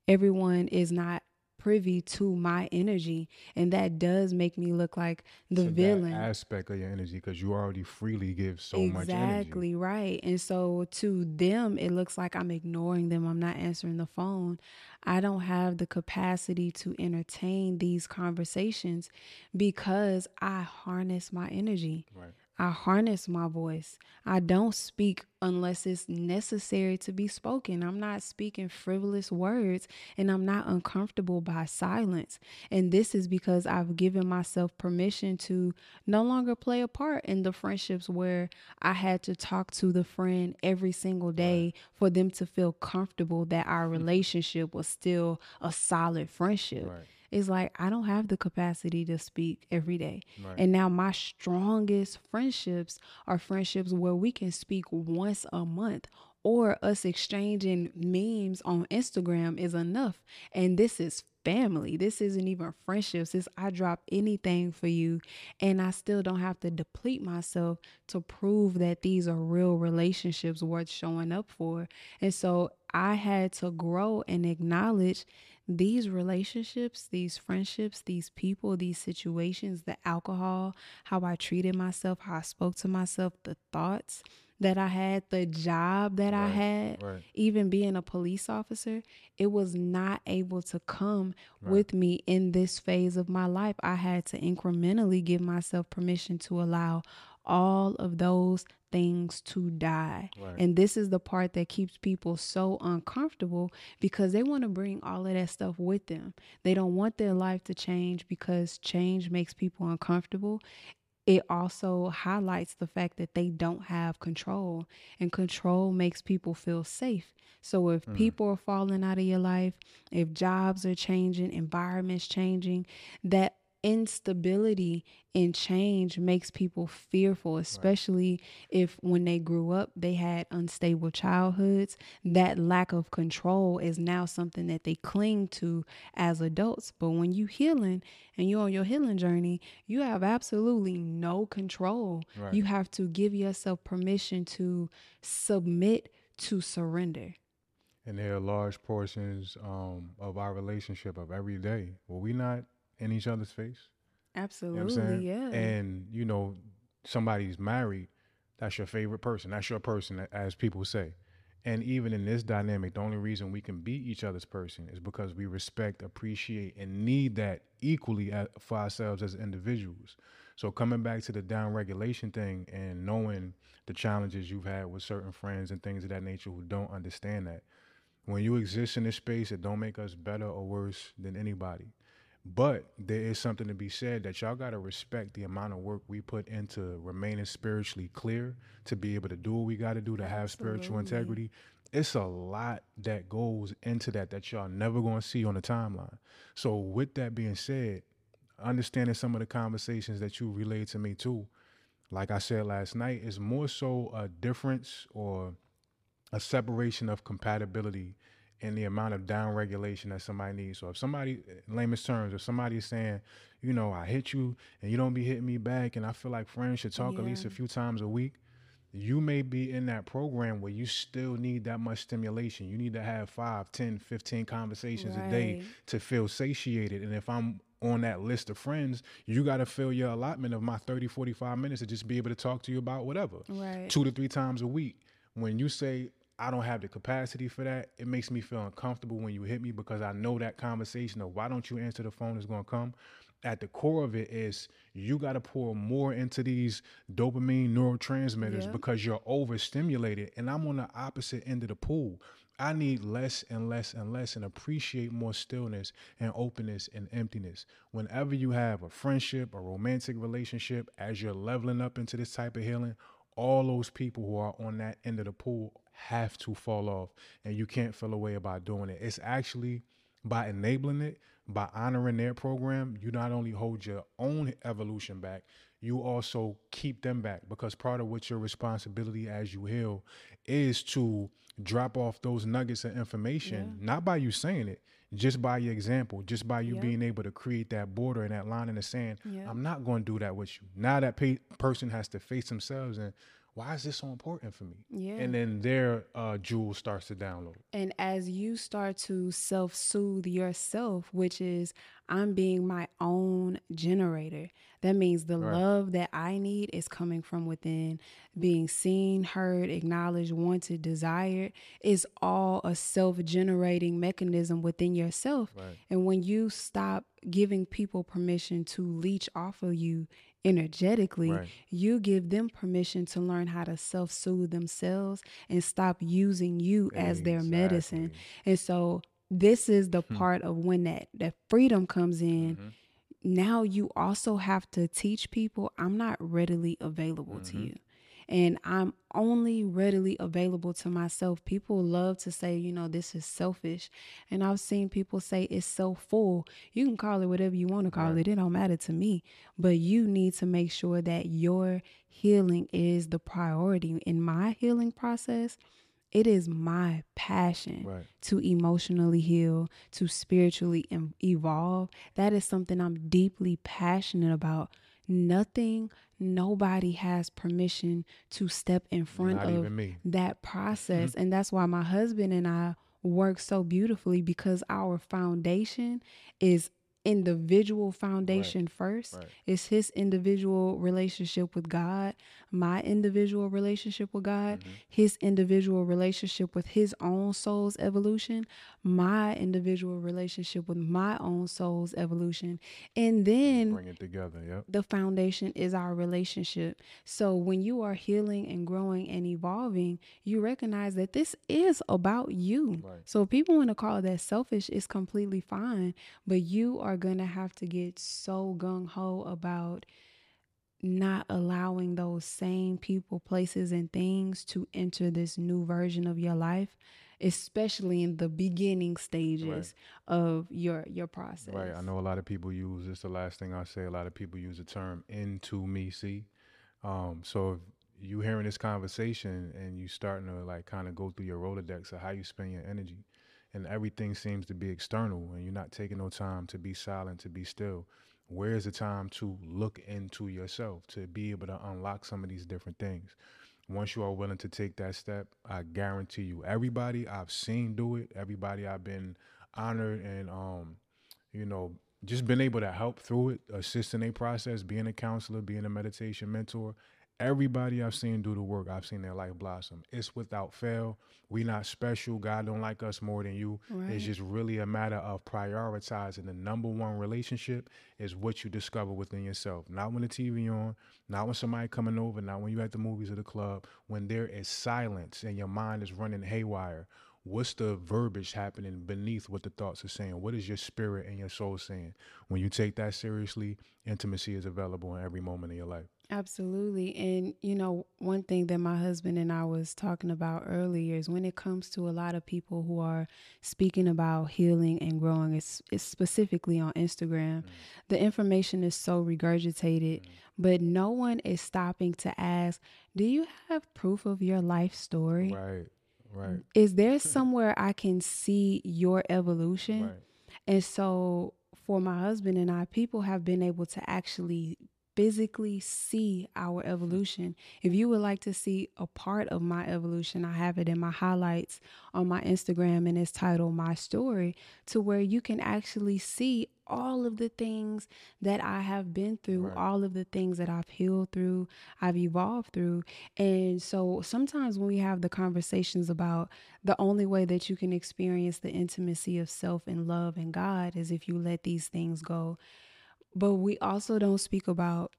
Everyone is not privy to my energy. And that does make me look like the to villain. aspect of your energy because you already freely give so much. Exactly right. And so to them, it looks like I'm ignoring them. I'm not answering the phone. I don't have the capacity to entertain these conversations because I harness my energy. Right. I harness my voice. I don't speak unless it's necessary to be spoken. I'm not speaking frivolous words and I'm not uncomfortable by silence. And this is because I've given myself permission to no longer play a part in the friendships where I had to talk to the friend every single day for them to feel comfortable that our hmm. relationship was still a solid friendship. Right. It's like I don't have the capacity to speak every day. Right. And now my strongest friendships are friendships where we can speak once a month or us exchanging memes on Instagram is enough. And this is family. This isn't even friendships. It's I drop anything for you and I still don't have to deplete myself to prove that these are real relationships worth showing up for. And so I had to grow and acknowledge these relationships, these friendships, these people, these situations, the alcohol, how I treated myself, how I spoke to myself, the thoughts that I had, the job that I had, right. even being a police officer, it was not able to come Right. with me in this phase of my life. I had to incrementally give myself permission to allow all of those things to die. Right. And this is the part that keeps people so uncomfortable because they want to bring all of that stuff with them. They don't want their life to change because change makes people uncomfortable it also highlights the fact that they don't have control and control makes people feel safe so if mm. people are falling out of your life if jobs are changing environments changing that instability and change makes people fearful especially if when they grew up they had unstable childhoods. That lack of control is now something that they cling to as adults. But when you healing and you're on your healing journey you have absolutely no control. Right. you have to give yourself permission to submit to surrender. And there are large portions um, of our relationship of every day. Where we not in each other's face. You know absolutely yeah And you know, somebody's married, that's your favorite person. That's your person, as people say. And even in this dynamic, the only reason we can be each other's person is because we respect, appreciate, and need that equally a- for ourselves as individuals. So coming back to the down regulation thing and knowing the challenges you've had with certain friends and things of that nature who don't understand that. When you exist in this space, it don't make us better or worse than anybody. But there is something to be said that y'all gotta respect the amount of work we put into remaining spiritually clear to be able to do what we gotta do to have spiritual integrity. It's a lot that goes into that that y'all never gonna see on the timeline. So with that being said, understanding some of the conversations that you relayed to me too, like I said last night, is more so a difference or a separation of compatibility in the amount of down regulation that somebody needs. So if somebody, in layman's terms, if somebody is saying, you know, I hit you and you don't be hitting me back, and I feel like friends should talk at least a few times a week, you may be in that program where you still need that much stimulation. You need to have 5, 10, 15 conversations a day to feel satiated. And if I'm on that list of friends, you got to fill your allotment of my 30, 45 minutes to just be able to talk to you about whatever right two to three times a week. When you say I don't have the capacity for that, it makes me feel uncomfortable when you hit me because I know that conversation of why don't you answer the phone is going to come. At the core of it is you got to pour more into these dopamine neurotransmitters Yeah. because you're overstimulated. And I'm on the opposite end of the pool. I need less and less and less and appreciate more stillness and openness and emptiness. Whenever you have a friendship, a romantic relationship, as you're leveling up into this type of healing, all those people who are on that end of the pool have to fall off. And you can't feel a way about doing it. It's actually by enabling it, by honoring their program, you not only hold your own evolution back, you also keep them back because part of what your responsibility as you heal is to drop off those nuggets of information, not by you saying it, just by your example, just by you Yeah. being able to create that border and that line in the sand. Yeah. I'm not going to do that with you. Now that pa- person has to face themselves and why is this so important for me? Yeah. And then their uh, jewel starts to download. And as you start to self soothe yourself, which is I'm being my own generator, that means the Right. love that I need is coming from within. Being seen, heard, acknowledged, wanted, desired is all a self generating mechanism within yourself. Right. And when you stop giving people permission to leech off of you energetically, Right. you give them permission to learn how to self soothe themselves and stop using you as their medicine. And so this is the Hmm. part of when that that freedom comes in. Mhm. Now you also have to teach people I'm not readily available to Mhm. you. And I'm only readily available to myself. People love to say, you know, this is selfish. And I've seen people say it's so full. You can call it whatever you want to call Right. it. It don't matter to me. But you need to make sure that your healing is the priority. In my healing process, it is my passion Right. to emotionally heal, to spiritually evolve. That is something I'm deeply passionate about. Nothing, nobody has permission to step in front Not of that process. Mm-hmm. And that's why my husband and I work so beautifully because our foundation is individual foundation first. Right. It's his individual relationship with God, my individual relationship with God, Mm-hmm. his individual relationship with his own soul's evolution, my individual relationship with my own soul's evolution. And then Bring it together. Yep. the foundation is our relationship. So when you are healing and growing and evolving, you recognize that this is about you. Right. So if people want to call that selfish, it's completely fine. But you are going to have to get so gung ho about not allowing those same people, places, and things to enter this new version of your life, especially in the beginning stages of your your process. Right. I know a lot of people use this. The last thing I say, a lot of people use the term "into me." See, um, so if you hearing this conversation and you starting to like kind of go through your rolodex of how you spend your energy, and everything seems to be external, and you're not taking no time to be silent, to be still. Where's the time to look into yourself to be able to unlock some of these different things? Once you are willing to take that step, I guarantee you, everybody I've seen do it, everybody I've been honored and um, you know, just been able to help through it, assist in a process, being a counselor, being a meditation mentor. Everybody I've seen do the work, I've seen their life blossom. It's without fail. We not special. God don't like us more than you. Right. It's just really a matter of prioritizing the number one relationship is what you discover within yourself. Not when the TV on, not when somebody coming over, not when you at the movies or the club. When there is silence and your mind is running haywire. What's the verbiage happening beneath what the thoughts are saying? What is your spirit and your soul saying? When you take that seriously, intimacy is available in every moment of your life. Absolutely. And, you know, one thing that my husband and I was talking about earlier is when it comes to a lot of people who are speaking about healing and growing, it's, it's specifically on Instagram, mm. the information is so regurgitated, mm. but no one is stopping to ask, do you have proof of your life story? Right, right, Is there somewhere I can see your evolution? right. And so for my husband and I, people have been able to actually physically see our evolution. If you would like to see a part of my evolution, I have it in my highlights on my Instagram and it's titled My Story, to where you can actually see all of the things that I have been through, Right. all of the things that I've healed through, I've evolved through. And so sometimes when we have the conversations about the only way that you can experience the intimacy of self and love and God is if you let these things go. But we also don't speak about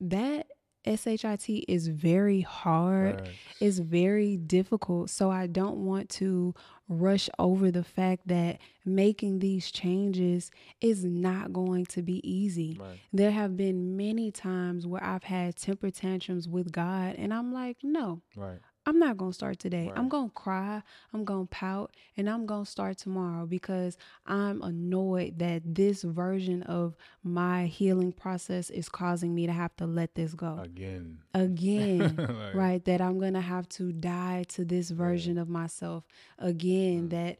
that SHIT is very hard. Facts. It's very difficult. So I don't want to rush over the fact that making these changes is not going to be easy. Right. There have been many times where I've had temper tantrums with God, and I'm like, no, Right. I'm not going to start today. I'm going to cry, I'm going to pout, and I'm going to start tomorrow because I'm annoyed that this version of my healing process is causing me to have to let this go Again. again. Like, right? That I'm going to have to die to this version of myself again that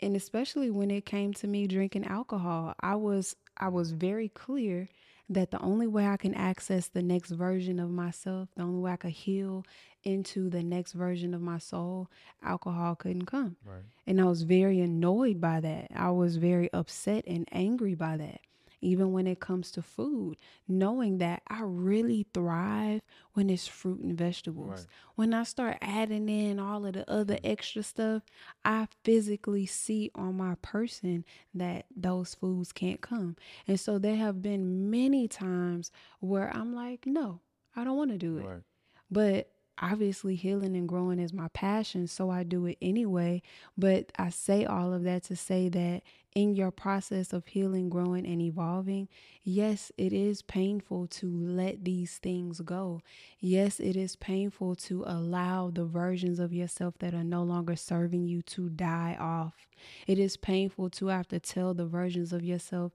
and especially when it came to me drinking alcohol, I was I was very clear that the only way I can access the next version of myself, the only way I could heal into the next version of my soul, alcohol couldn't come. Right. And I was very annoyed by that. I was very upset and angry by that. Even when it comes to food, knowing that I really thrive when it's fruit and vegetables. Right. When I start adding in all of the other mm-hmm. extra stuff, I physically see on my person that those foods can't come. And so there have been many times where I'm like, no, I don't want to do it. Right. But obviously healing and growing is my passion, so I do it anyway. But I say all of that to say that in your process of healing, growing, and evolving, yes, it is painful to let these things go. Yes, it is painful to allow the versions of yourself that are no longer serving you to die off. It is painful to have to tell the versions of yourself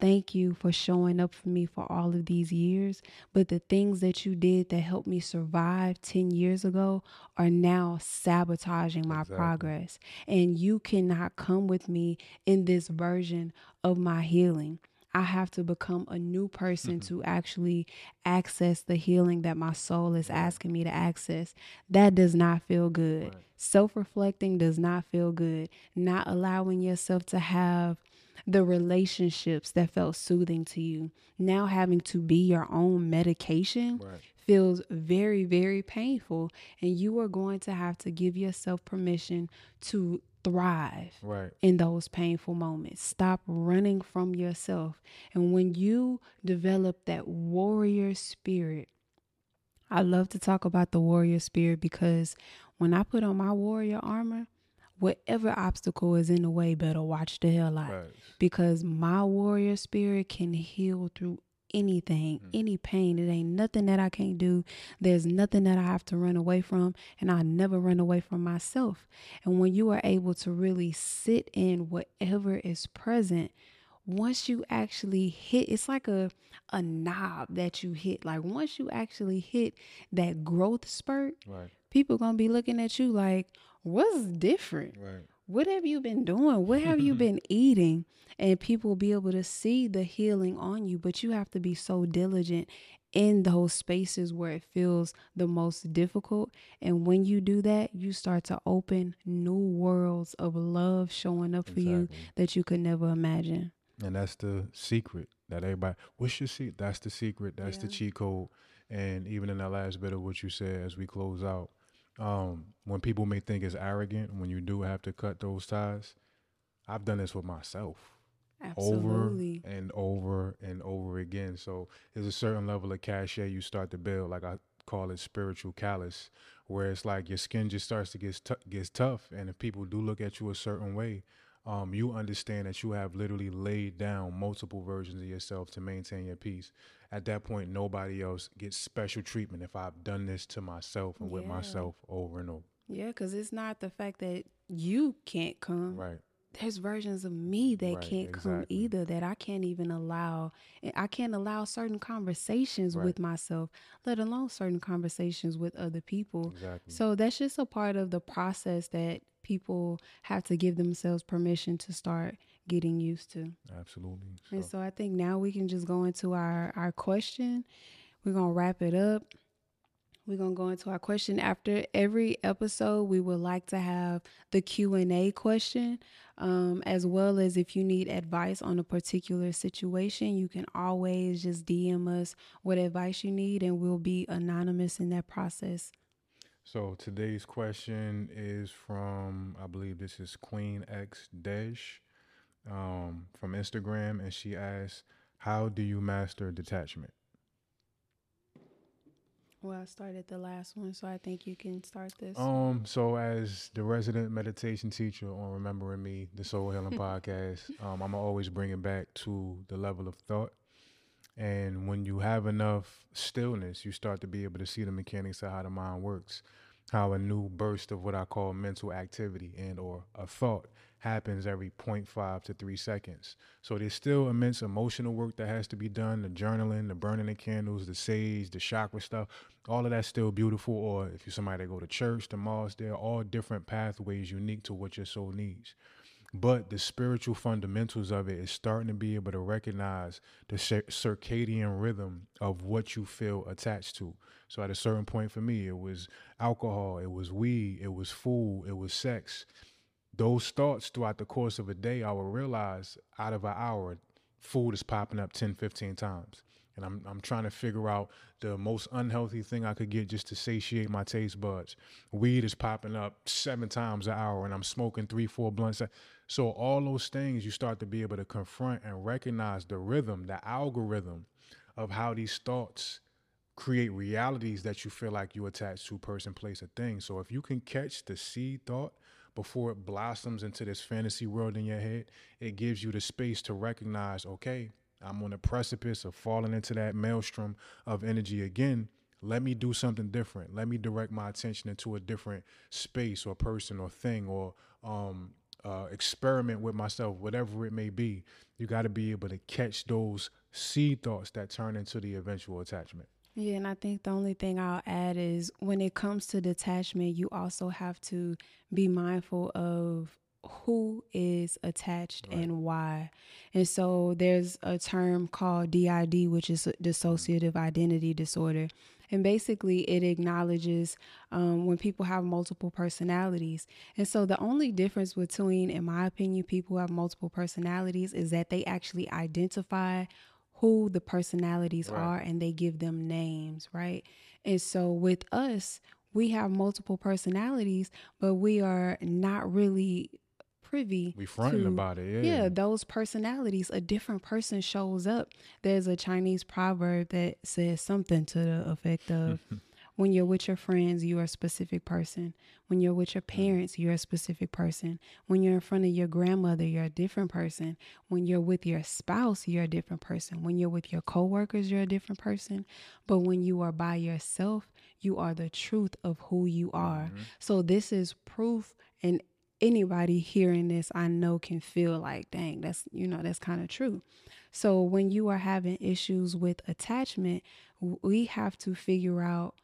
Thank you for showing up for me for all of these years. But the things that you did that helped me survive 10 years ago are now sabotaging my exactly. progress. And you cannot come with me in this version of my healing. I have to become a new person mm-hmm. to actually access the healing that my soul is asking me to access. That does not feel good. Right. Self reflecting does not feel good. Not allowing yourself to have the relationships that felt soothing to you. Now having to be your own medication right. feels very, very painful. And you are going to have to give yourself permission to thrive right. in those painful moments. Stop running from yourself. And when you develop that warrior spirit, I love to talk about the warrior spirit because when I put on my warrior armor, whatever obstacle is in the way better watch the hell out right. because my warrior spirit can heal through anything mm-hmm. any pain it ain't nothing that i can't do there's nothing that i have to run away from and i never run away from myself and when you are able to really sit in whatever is present once you actually hit it's like a a knob that you hit like once you actually hit that growth spurt right. people gonna be looking at you like what's different? Right. What have you been doing? What have you been eating? And people will be able to see the healing on you, but you have to be so diligent in those spaces where it feels the most difficult. And when you do that, you start to open new worlds of love showing up exactly. for you that you could never imagine. And that's the secret that everybody, what's your secret? That's the secret. That's yeah. the cheat code. And even in that last bit of what you said as we close out, um, when people may think it's arrogant when you do have to cut those ties, I've done this with myself. Absolutely. Over and over and over again. So there's a certain level of cachet you start to build, like I call it spiritual callus, where it's like your skin just starts to get t- gets tough, and if people do look at you a certain way, um, you understand that you have literally laid down multiple versions of yourself to maintain your peace. At that point, nobody else gets special treatment if I've done this to myself and yeah. with myself over and over. Yeah, because it's not the fact that you can't come. Right. There's versions of me that right, can't exactly. come either that I can't even allow. I can't allow certain conversations right. with myself, let alone certain conversations with other people. Exactly. So that's just a part of the process that people have to give themselves permission to start getting used to. Absolutely. So. And so I think now we can just go into our our question. We're gonna wrap it up. We're gonna go into our question after every episode. We would like to have the Q and A question, um, as well as if you need advice on a particular situation, you can always just DM us what advice you need, and we'll be anonymous in that process. So today's question is from, I believe this is Queen X Desh um, from Instagram, and she asks, "How do you master detachment?" Well, I started the last one, so I think you can start this. Um, so as the resident meditation teacher on Remembering Me, the Soul Healing Podcast, um, I'm always bring it back to the level of thought. And when you have enough stillness, you start to be able to see the mechanics of how the mind works, how a new burst of what I call mental activity and or a thought happens every 0.5 to 3 seconds. So there's still immense emotional work that has to be done, the journaling, the burning the candles, the sage, the chakra stuff. All of that's still beautiful or if you're somebody that go to church, the mosque, they're all different pathways unique to what your soul needs. But the spiritual fundamentals of it is starting to be able to recognize the circadian rhythm of what you feel attached to. So at a certain point for me, it was alcohol, it was weed, it was food, it was sex. Those thoughts throughout the course of a day, I will realize out of an hour, food is popping up 10, 15 times and I'm I'm trying to figure out the most unhealthy thing I could get just to satiate my taste buds. Weed is popping up seven times an hour, and I'm smoking three, four blunts. So all those things you start to be able to confront and recognize the rhythm, the algorithm of how these thoughts create realities that you feel like you attach to person, place, or thing. So if you can catch the seed thought before it blossoms into this fantasy world in your head, it gives you the space to recognize, okay, I'm on the precipice of falling into that maelstrom of energy again. Let me do something different. Let me direct my attention into a different space or person or thing or um, uh, experiment with myself, whatever it may be. You got to be able to catch those seed thoughts that turn into the eventual attachment. Yeah, and I think the only thing I'll add is when it comes to detachment, you also have to be mindful of who is attached right. and why. And so there's a term called DID, which is dissociative identity disorder. And basically, it acknowledges um, when people have multiple personalities. And so, the only difference between, in my opinion, people who have multiple personalities is that they actually identify who the personalities right. are and they give them names, right? And so with us, we have multiple personalities, but we are not really privy. We fronting to, about it, yeah. Yeah, those personalities. A different person shows up. There's a Chinese proverb that says something to the effect of When you're with your friends, you're a specific person. When you're with your mm-hmm. parents, you're a specific person. When you're in front of your grandmother, you're a different person. When you're with your spouse, you're a different person. When you're with your coworkers, you're a different person. But when you are by yourself, you are the truth of who you are. Mm-hmm. So this is proof and anybody hearing this I know can feel like, dang, that's you know, that's kind of true. So when you are having issues with attachment, we have to figure out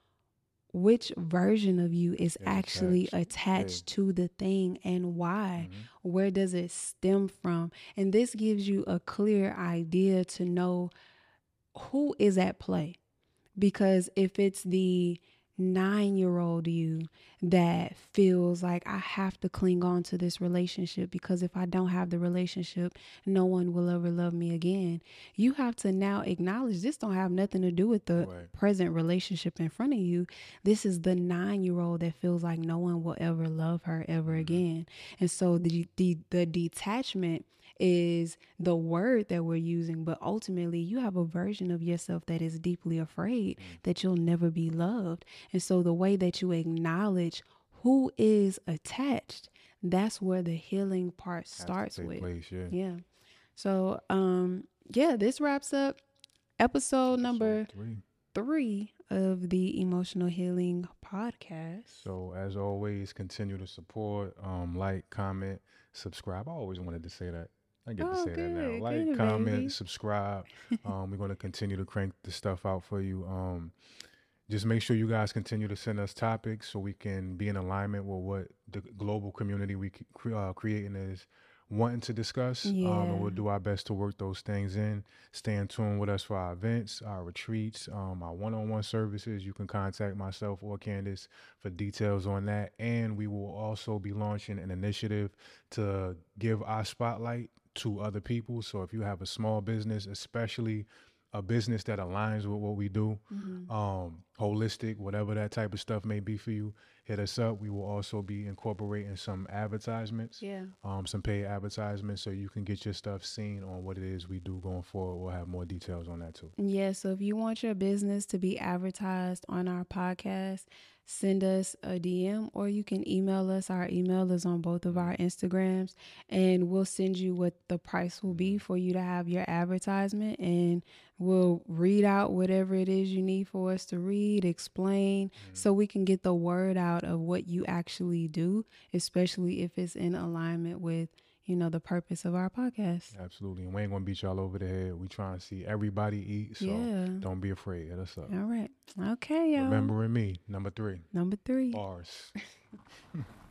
which version of you is actually attached, attached to the thing and why? Mm-hmm. where does it stem from? And this gives you a clear idea to know who is at play. Because if it's the nine year old you that feels like I have to cling on to this relationship because if I don't have the relationship, no one will ever love me again. You have to now acknowledge this don't have nothing to do with the right. present relationship in front of you. This is the nine year old that feels like no one will ever love her ever mm-hmm. again. And so the the, the detachment is the word that we're using, but ultimately you have a version of yourself that is deeply afraid mm. that you'll never be loved. And so the way that you acknowledge who is attached, that's where the healing part starts with. Place, yeah. yeah. So um yeah, this wraps up episode number three. three of the emotional healing podcast. So as always, continue to support, um, like, comment, subscribe. I always wanted to say that. I get oh, to say good, that now. Like, good, comment, baby. subscribe. um, we're going to continue to crank the stuff out for you. Um, just make sure you guys continue to send us topics so we can be in alignment with what the global community we uh, creating is wanting to discuss. Yeah. Um, and we'll do our best to work those things in. Stay in tune with us for our events, our retreats, um, our one on one services. You can contact myself or Candyss for details on that. And we will also be launching an initiative to give our spotlight to other people. So if you have a small business, especially a business that aligns with what we do, mm-hmm. um, holistic, whatever that type of stuff may be for you, hit us up. We will also be incorporating some advertisements, yeah, um, some paid advertisements, so you can get your stuff seen on what it is we do going forward. We'll have more details on that too. Yeah, so if you want your business to be advertised on our podcast, send us a DM or you can email us. Our email is on both of our Instagrams, and we'll send you what the price will be for you to have your advertisement. And we'll read out whatever it is you need for us to read, explain, mm-hmm. so we can get the word out of what you actually do, especially if it's in alignment with you know, the purpose of our podcast. Absolutely. And we ain't gonna beat y'all over the head. We trying to see everybody eat. So yeah. don't be afraid. Hit us up. All right. Okay, y'all. Remembering me, number three. Number three. Bars.